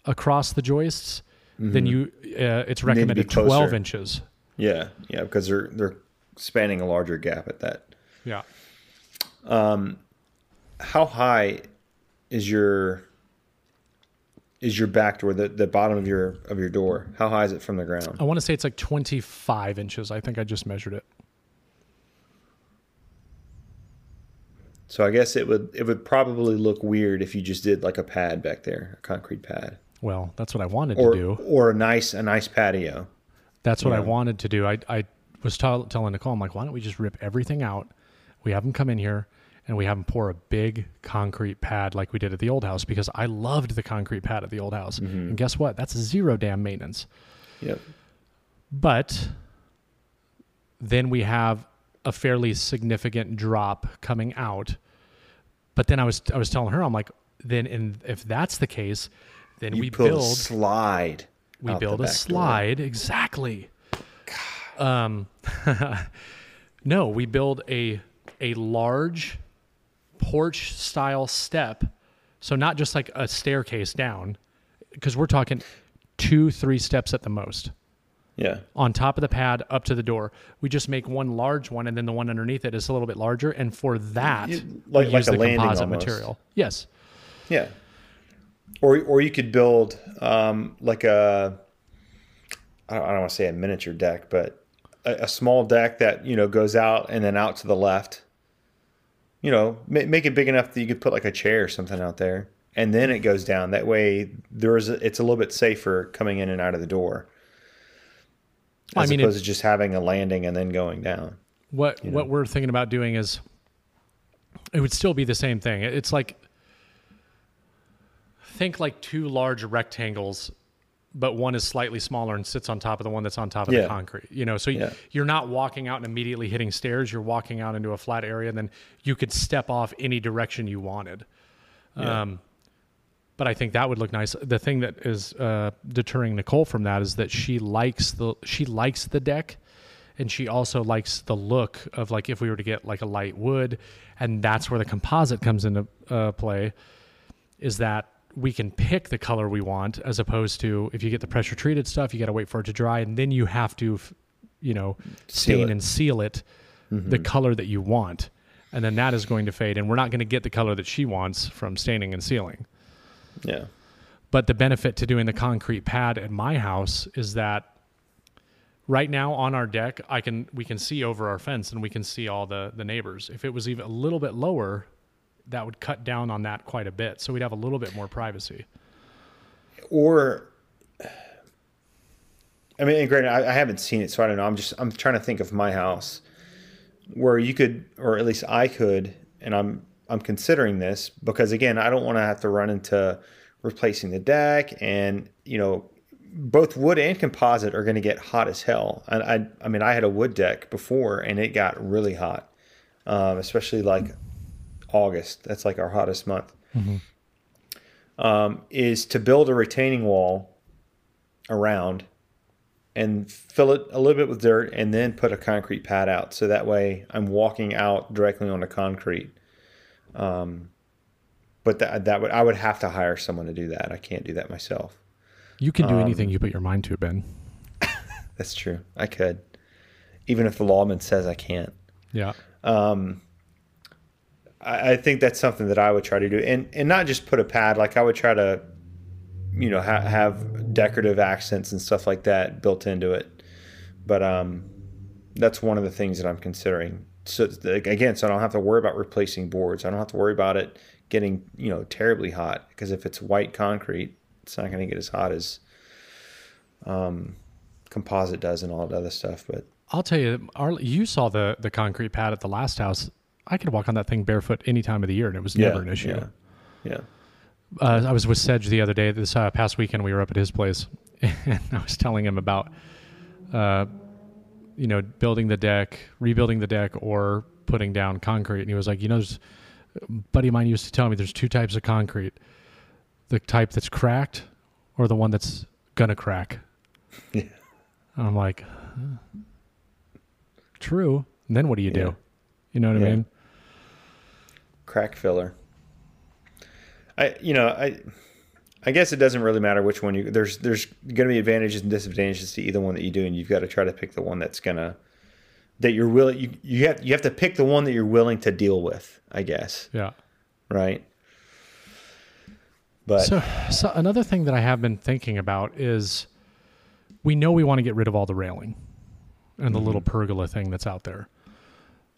across the joists, then you uh, it's recommended 12 inches. Yeah, yeah, because they're they're spanning a larger gap at that. Yeah. Um, how high is your is your back door the, the bottom of your of your door? How high is it from the ground? I want to say it's like 25 inches. I think I just measured it. So I guess it would it would probably look weird if you just did like a pad back there, a concrete pad, Well, that's what I wanted or to do. or a nice a nice patio. That's what I wanted to do. I, I was tell, telling Nicole, I'm like, why don't we just rip everything out? We have them come in here and we have them pour a big concrete pad like we did at the old house because I loved the concrete pad at the old house. And guess what? That's zero damn maintenance. Yep. But then we have a fairly significant drop coming out. But then I was I was telling her, I'm like, then in if that's the case, then You we build, build a slide. we build a back door. slide exactly um no we build a a large porch style step so not just like a staircase down because we're talking two three steps at the most Yeah. on top of the pad up to the door we just make one large one and then the one underneath it is a little bit larger and for that You- like- we like use a the landing composite almost. material yes Yeah. Or or you could build um, like a I don't, I don't want to say a miniature deck, but a, a small deck that you know goes out and then out to the left. You know, make it big enough that you could put like a chair or something out there, and then it goes down. That way, there is a, it's a little bit safer coming in and out of the door. I As mean, it- opposed to just having a landing and then going down. What what we're thinking about doing is it would still be the same thing. It's like think like two large rectangles, but one is slightly smaller and sits on top of the one that's on top of Yeah. the concrete. You know, so Yeah. you're not walking out and immediately hitting stairs. You're walking out into a flat area, and then you could step off any direction you wanted. Um, but I think that would look nice. The thing that is uh, deterring Nicole from that is that she likes the she likes the deck, and she also likes the look of like if we were to get like a light wood, and that's where the composite comes into uh, play. Is that we can pick the color we want as opposed to if you get the pressure treated stuff, you got to wait for it to dry, and then you have to, you know, stain it. and seal it the mm-hmm. color that you want, and then that is going to fade, and we're not going to get the color that she wants from staining and sealing. Yeah. But the benefit to doing the concrete pad at my house is that right now on our deck, I can we can see over our fence and we can see all the the neighbors. If it was even a little bit lower, that would cut down on that quite a bit. So we'd have a little bit more privacy. or I mean, and granted, I, I haven't seen it, so I don't know. I'm just I'm trying to think of my house where you could, or at least I could, and I'm I'm considering this because again, I don't want to have to run into replacing the deck, and you know, both wood and composite are going to get hot as hell. And I I mean, I had a wood deck before, and it got really hot, um, especially like August. That's like our hottest month um, is to build a retaining wall around and fill it a little bit with dirt and then put a concrete pad out. So that way I'm walking out directly on the concrete. Um, but that that would I would have to hire someone to do that. I can't do that myself. You can do Um, anything you put your mind to, Ben. That's true. I could, even if the lawman says I can't. Yeah. I, I think that's something that I would try to do, and and not just put a pad. Like I would try to, you know, ha- have decorative accents and stuff like that built into it. But um, that's one of the things that I'm considering. So again, so I don't have to worry about replacing boards. I don't have to worry about it getting you know terribly hot because if it's white concrete, it's not going to get as hot as um, composite does and all that other stuff. But I'll tell you, our, you saw the the concrete pad at the last house. I could walk on that thing barefoot any time of the year, and it was never an issue. Yeah, yeah. uh, I was with Sedge the other day. This uh, past weekend, we were up at his place, and I was telling him about, uh, you know, building the deck, rebuilding the deck, or putting down concrete. And he was like, you know, there's, a buddy of mine used to tell me there's two types of concrete: the type that's cracked, or the one that's gonna crack. Yeah. And I'm like, huh. true. And then what do you do? Yeah. You know what I mean? Crack filler. I you know I I guess it doesn't really matter which one you there's there's going to be advantages and disadvantages to either one that you do and you've got to try to pick the one that's going to that you're willing you, you have you have to pick the one that you're willing to deal with, I guess, Yeah. right? But So, so another thing that I have been thinking about is we know we want to get rid of all the railing and the mm-hmm. little pergola thing that's out there.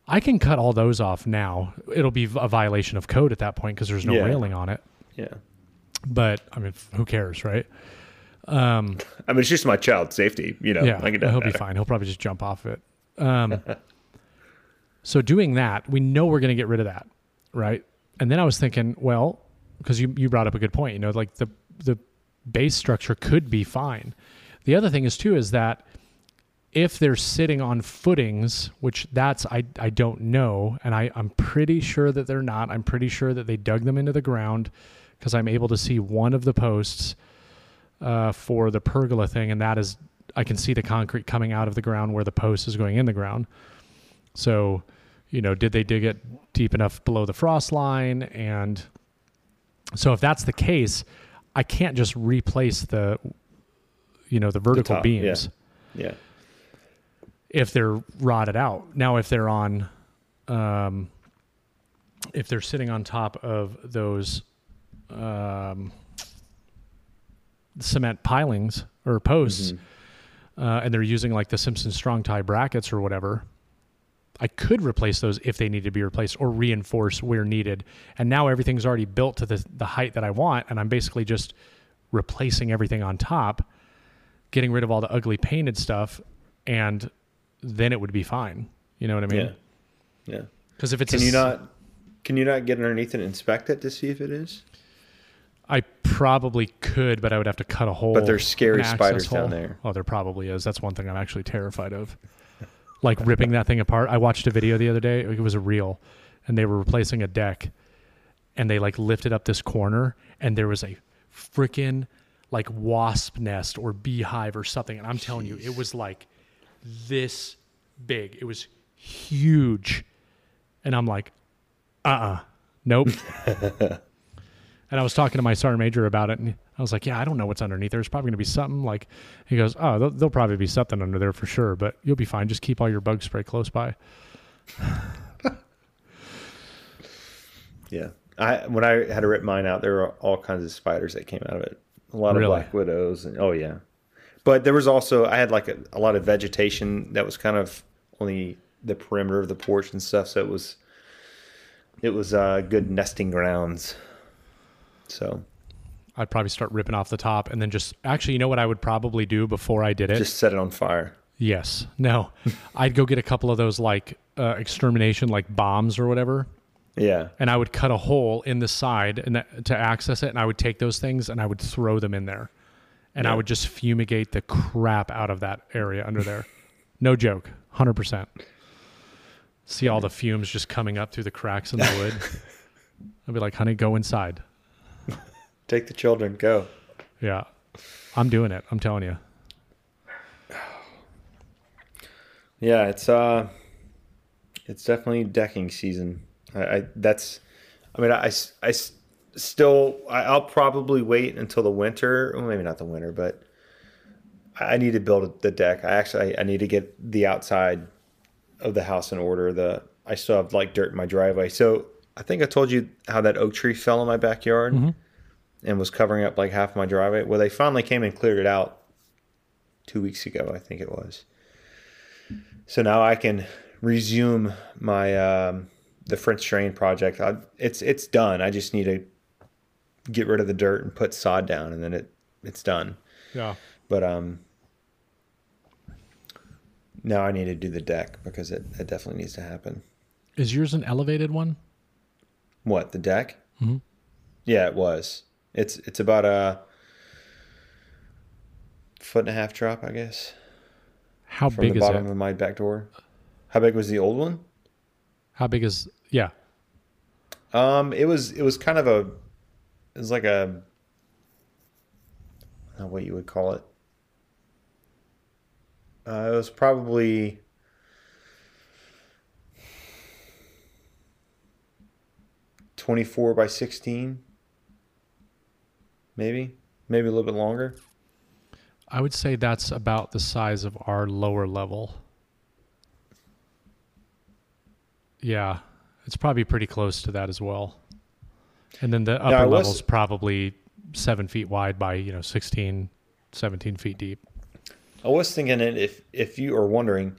I can cut all those off now. It'll be a violation of code at that point because there's no Yeah. railing on it. yeah. But I mean, who cares, right? Um, I mean it's just my child's safety, you know. yeah, like he'll be fine. He'll probably just jump off it. Um, so doing that, we know we're going to get rid of that, right? And then I was thinking, well, because you you brought up a good point. You know, like the the base structure could be fine. The other thing is too is that if they're sitting on footings, which that's I I don't know, and I I'm pretty sure that they're not. I'm pretty sure that they dug them into the ground because I'm able to see one of the posts uh, for the pergola thing, and that is I can see the concrete coming out of the ground where the post is going in the ground. So, you know, did they dig it deep enough below the frost line? And so, if that's the case, I can't just replace the, you know, the vertical top, yeah. beams Yeah. If they're rotted out. Now, if they're on, um, if they're sitting on top of those um, cement pilings or posts, uh, and they're using like the Simpson strong tie brackets or whatever, I could replace those if they need to be replaced or reinforce where needed. And now everything's already built to the the height that I want, and I'm basically just replacing everything on top, getting rid of all the ugly painted stuff, and then it would be fine. You know what I mean? Yeah. Yeah. Because if it's Can a you not can you not get underneath and inspect it to see if it is? I probably could, but I would have to cut a hole. But there's scary spiders down there. Oh, there probably is. That's one thing I'm actually terrified of. like ripping that thing apart. I watched a video the other day. It was a reel, and they were replacing a deck, and they like lifted up this corner, and there was a freaking like wasp nest or beehive or something. And I'm telling you, it was like this big. It was huge, and I'm like, uh, uh nope. And I was talking to my sergeant major about it, and I was like, "Yeah, I don't know what's underneath. there. It's probably going to be something." Like, he goes, "Oh, there'll, there'll probably be something under there for sure, but you'll be fine. Just keep all your bug spray close by." Yeah. I when I had to rip mine out, there were all kinds of spiders that came out of it. A lot of Really? black widows and oh yeah. But there was also I had like a, a lot of vegetation that was kind of on the the perimeter of the porch and stuff, so it was it was uh good nesting grounds. So I'd probably start ripping off the top, and then just actually, you know what I would probably do before I did it? just set it on fire. yes, no, I'd go get a couple of those like uh, extermination like bombs or whatever, Yeah. and I would cut a hole in the side and that, to access it, and I would take those things and I would throw them in there, and I would just fumigate the crap out of that area under there. no joke, hundred percent. See all the fumes just coming up through the cracks in the wood. I'd be like, "Honey, go inside." Take the children, go. Yeah, I'm doing it. I'm telling you. Yeah, it's uh, it's definitely decking season. I, I that's, I mean, I, I still. I'll probably wait until the winter. Well, maybe not the winter, but I need to build the deck. I actually I need to get the outside of the house in order. The I still have like dirt in my driveway. So I think I told you how that oak tree fell in my backyard and was covering up like half my driveway. Well, they finally came and cleared it out two weeks ago. I think it was. So now I can resume my um, the French drain project. I, it's it's done. I just need to get rid of the dirt and put sod down, and then it it's done. Yeah. But um, now I need to do the deck because it, it definitely needs to happen. Is yours an elevated one? What the deck? Mm-hmm. Yeah, it was. It's it's about a foot and a half drop, I guess, How from big the is bottom it? of my back door. How big was the old one? How big is yeah? Um, it was it was kind of a it was like a know what you would call it. Uh, it was probably twenty four by sixteen, maybe maybe a little bit longer. I would say that's about the size of our lower level. Yeah, it's probably pretty close to that as well. And then the upper I was- level's probably seven feet wide by, you know, 16, 17 feet deep. I was thinking it if if you are wondering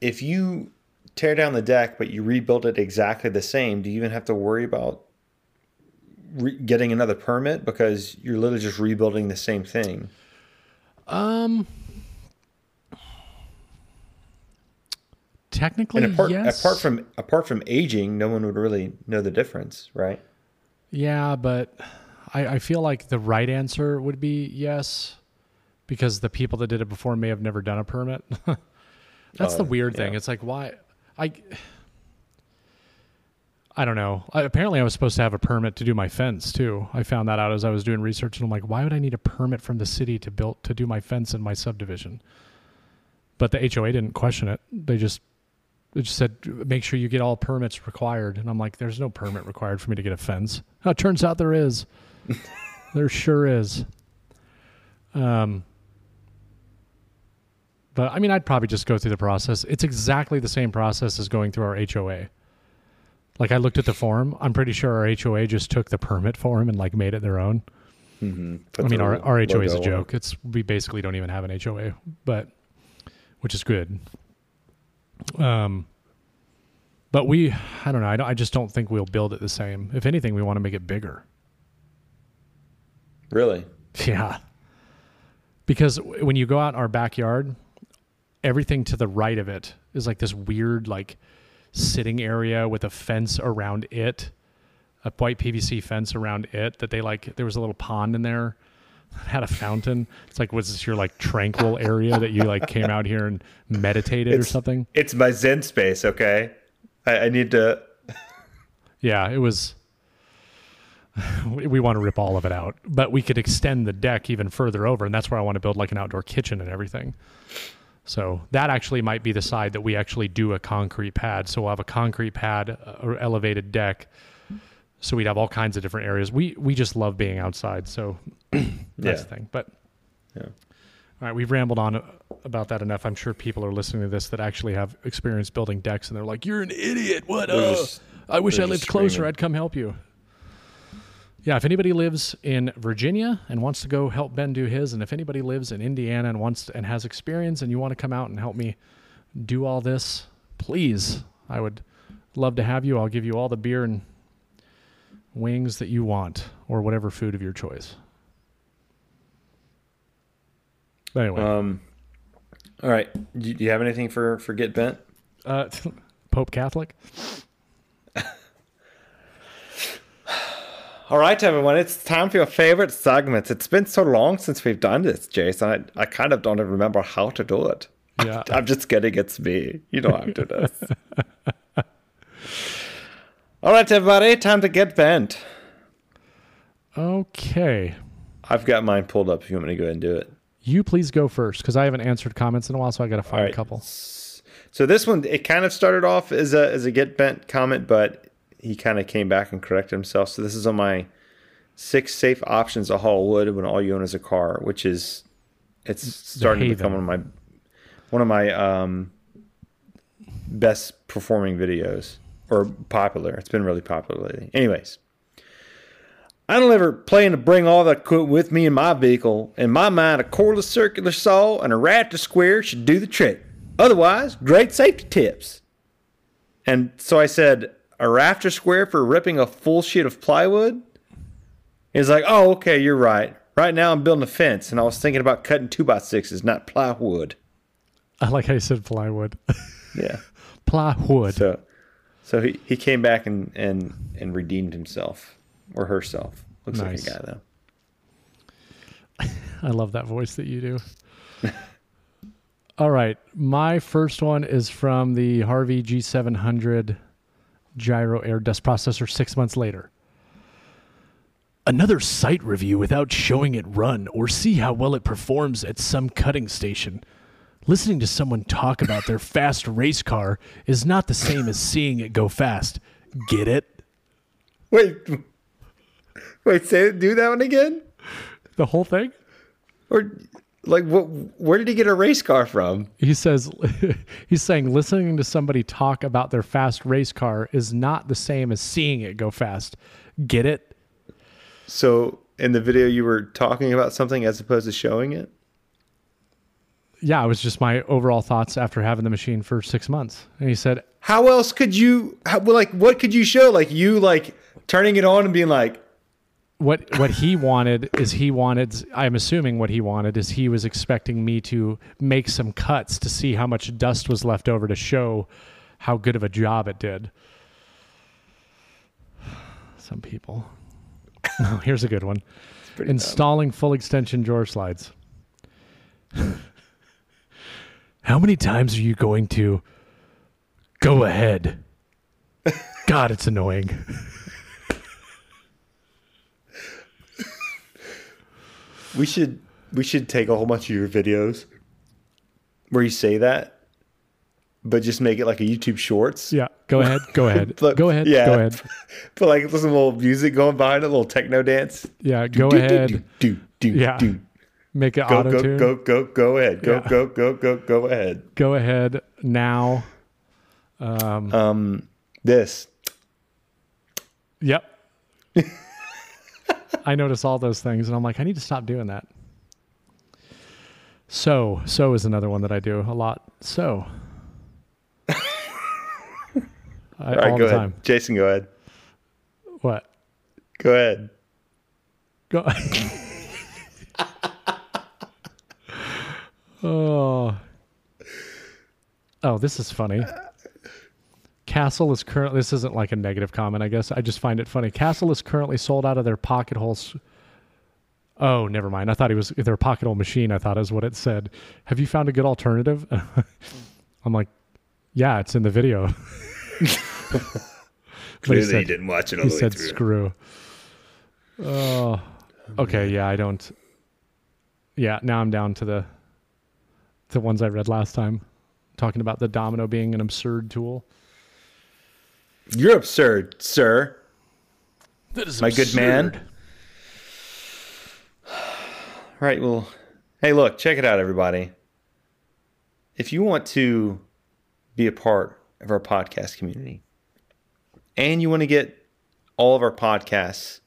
if you tear down the deck but you rebuild it exactly the same, do you even have to worry about re- getting another permit because you're literally just rebuilding the same thing? Um, technically, And apart yes. apart from apart from aging, no one would really know the difference, right? Yeah, but I, I feel like the right answer would be yes, because the people that did it before may have never done a permit. That's the Oh, weird thing. It's like why I I don't know. I, apparently, I was supposed to have a permit to do my fence too. I found that out as I was doing research, and I'm like, why would I need a permit from the city to build to do my fence in my subdivision? But the HOA didn't question it. They just it just said make sure you get all permits required, and I'm like, there's no permit required for me to get a fence. Oh, it turns out there is. there sure is. Um. But I mean, I'd probably just go through the process. It's exactly the same process as going through our HOA. Like I looked at the form. I'm pretty sure our HOA just took the permit form and like made it their own. Mm-hmm. I mean, our, our HOA is a joke. It's we basically don't even have an HOA, but which is good. Um, but we, I don't know. I, don't, I just don't think we'll build it the same. If anything, we want to make it bigger. Really? Yeah. Because when you go out in our backyard, everything to the right of it is like this weird, like sitting area with a fence around it, a white PVC fence around it that they like. There was a little pond in there, had a fountain. It's like, was this your like tranquil area that you like came out here and meditated or something? It's my Zen space, okay? I, I need to. Yeah, it was. We, we want to rip all of it out, but we could extend the deck even further over, and that's where I want to build like an outdoor kitchen and everything. So that actually might be the side that we actually do a concrete pad. So we'll have a concrete pad or elevated deck. So we'd have all kinds of different areas. We we just love being outside, so that's Yeah. the thing. But Yeah. all right, we've rambled on about that enough. I'm sure people are listening to this that actually have experience building decks, and they're like, "You're an idiot! What? Uh, just- I wish I lived just closer. screaming. I'd come help you." Yeah, if anybody lives in Virginia and wants to go help Ben do his, and if anybody lives in Indiana and wants to, and has experience and you want to come out and help me do all this, please, I would love to have you. I'll give you all the beer and wings that you want, or whatever food of your choice. Anyway, Um, all right. Do do you have anything for for get bent? uh, Pope Catholic. All right, everyone. It's time for your favorite segments. It's been so long since we've done this, Jason. I, I kind of don't even remember how to do it. Yeah. I'm just kidding. It's me. You know how to do this. All right, everybody. Time to get bent. Okay. I've got mine pulled up if you want me to go ahead and do it. You please go first because I haven't answered comments in a while, so I got to find right. a couple. So this one, it kind of started off as a as a get bent comment, but he kind of came back and corrected himself. So this is on my six safe options to haul wood when all you own is a car, which is it's starting to become one of my one of my um, best performing videos or popular. It's been really popular lately. Anyways, I don't ever plan to bring all that equipment with me in my vehicle. In my mind, a cordless circular saw and a rafter square should do the trick. Otherwise, great safety tips. And so I said, a rafter square for ripping a full sheet of plywood? He's like, oh, okay, you're right. Right now I'm building a fence, and I was thinking about cutting two by sixes, not plywood. I like how you said plywood. Yeah. plywood. So, so he, he came back and, and, and redeemed himself or herself. Looks Nice. like a guy though. I love that voice that you do. All right. My first one is from the Harvey G700 gyro air dust processor six months later. Another site review without showing it run or see how well it performs at some cutting station. Listening to someone talk about their fast race car is not the same as seeing it go fast. Get it? Wait, wait, say do that one again? The whole thing? Or like what? Where did he get a race car from? he says he's saying listening to somebody talk about their fast race car is not the same as seeing it go fast get it So in the video, you were talking about something as opposed to showing it. Yeah it was just my overall thoughts after having the machine for six months and he said How else could you? How, well, like, what could you show? Like you like turning it on and being like, what what he wanted is he wanted i'm assuming what he wanted is he was expecting me to make some cuts to see how much dust was left over to show how good of a job it did some people oh, here's a good one pretty dumb. installing full extension drawer slides how many times are you going to go ahead god it's annoying we should we should take a whole bunch of your videos where you say that, but just make it like a YouTube Shorts. Yeah, go ahead. Go ahead. But- go ahead. yeah. Go ahead. Put like some little music going behind it, a little techno dance. Yeah, go Do, do, ahead. Do do do. Yeah. do. Make it Go auto go tune. go go go ahead. Go Yeah. go go go go ahead. Go ahead now. Um, Um, this. yep. I notice all those things, and I'm like, I need to stop doing that. So, so is another one that I do a lot. So, I, All right, all go the ahead, time. Jason. Go ahead. What? Go ahead. Go. oh. Oh, this is funny. Castle is currently. This isn't like a negative comment, I guess. I just find it funny. Castle is currently sold out of their pocket holes. Oh, never mind. I thought he was their pocket hole machine. I thought is what it said. Have you found a good alternative? I'm like, yeah, it's in the video. But he Clearly, said- you didn't watch it all he the way said through. screw. Oh, oh okay. Yeah, I don't. Yeah, now I'm down to the the ones I read last time, talking about the domino being an absurd tool. You're absurd, sir. That is My good man. All right. Well, hey, look, check it out, everybody. If you want to be a part of our podcast community and you want to get all of our podcasts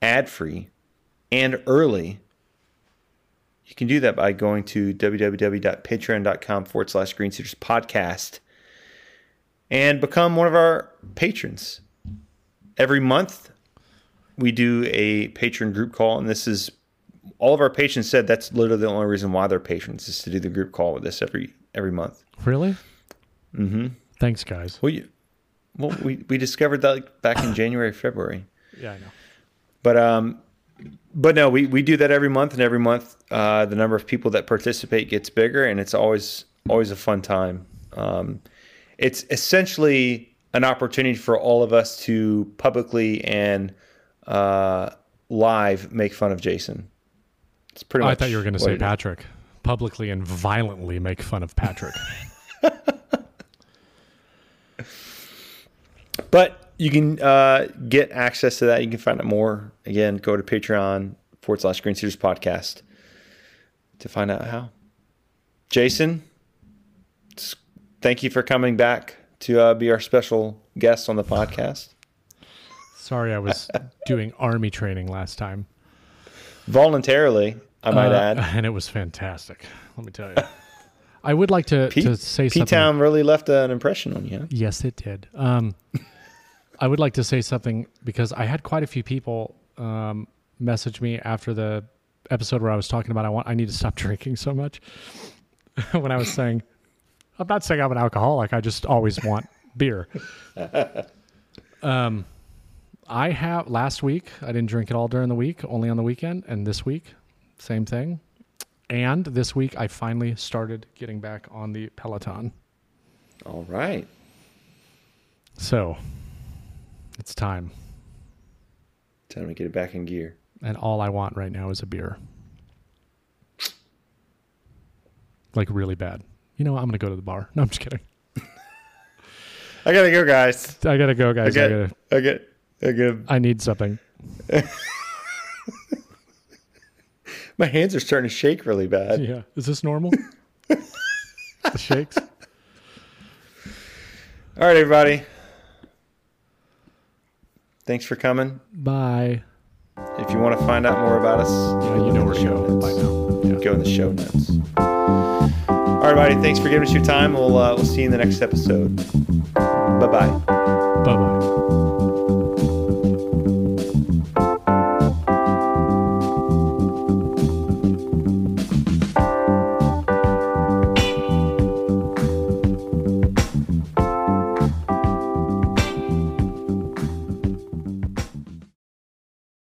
ad free and early, you can do that by going to www.patreon.com forward slash Green podcast and become one of our patrons. Every month, we do a patron group call, and this is all of our patrons said that's literally the only reason why they're patrons is to do the group call with us every every month. Really? Mm-hmm. Thanks, guys. Well, you, well, we we discovered that like back in January, February. Yeah, I know. But um, but no, we we do that every month, and every month uh, the number of people that participate gets bigger, and it's always always a fun time. Um, it's essentially an opportunity for all of us to publicly and uh, live make fun of Jason. It's pretty Oh, much. I thought you were going to say it is. Patrick. Publicly and violently make fun of Patrick. But you can uh, get access to that. You can find out more. Again, go to Patreon forward slash Green Suiters podcast to find out how. Jason, thank you for coming back to uh, be our special guest on the podcast. Sorry, I was doing army training last time. Voluntarily, I might Uh, add. and it was fantastic. Let me tell you. I would like to, P- to say something. P-Town really left an impression on you. Yes, it did. Um, I would like to say something because I had quite a few people um, message me after the episode where I was talking about I want I need to stop drinking so much. when I was saying, I'm not saying I'm an alcoholic. I just always want beer. um, I have last week. I didn't drink it all during the week, only on the weekend, and this week, same thing. And this week, I finally started getting back on the Peloton. All right. So it's time. Time to get it back in gear. And all I want right now is a beer. Like really bad. You know what? I'm going to go to the bar. No, I'm just kidding. I gotta go, guys. I got to go, guys. I, I gotta, I get, I. I need something. My hands are starting to shake really bad. Yeah. Is this normal? the shakes? All right, everybody. Thanks for coming. Bye. If you want to find out more about us, Yeah, you know where to go notes. by now. Yeah. Go in the show notes. All right, everybody. Thanks for giving us your time. We'll uh, we'll see you in the next episode. Bye bye. Bye bye.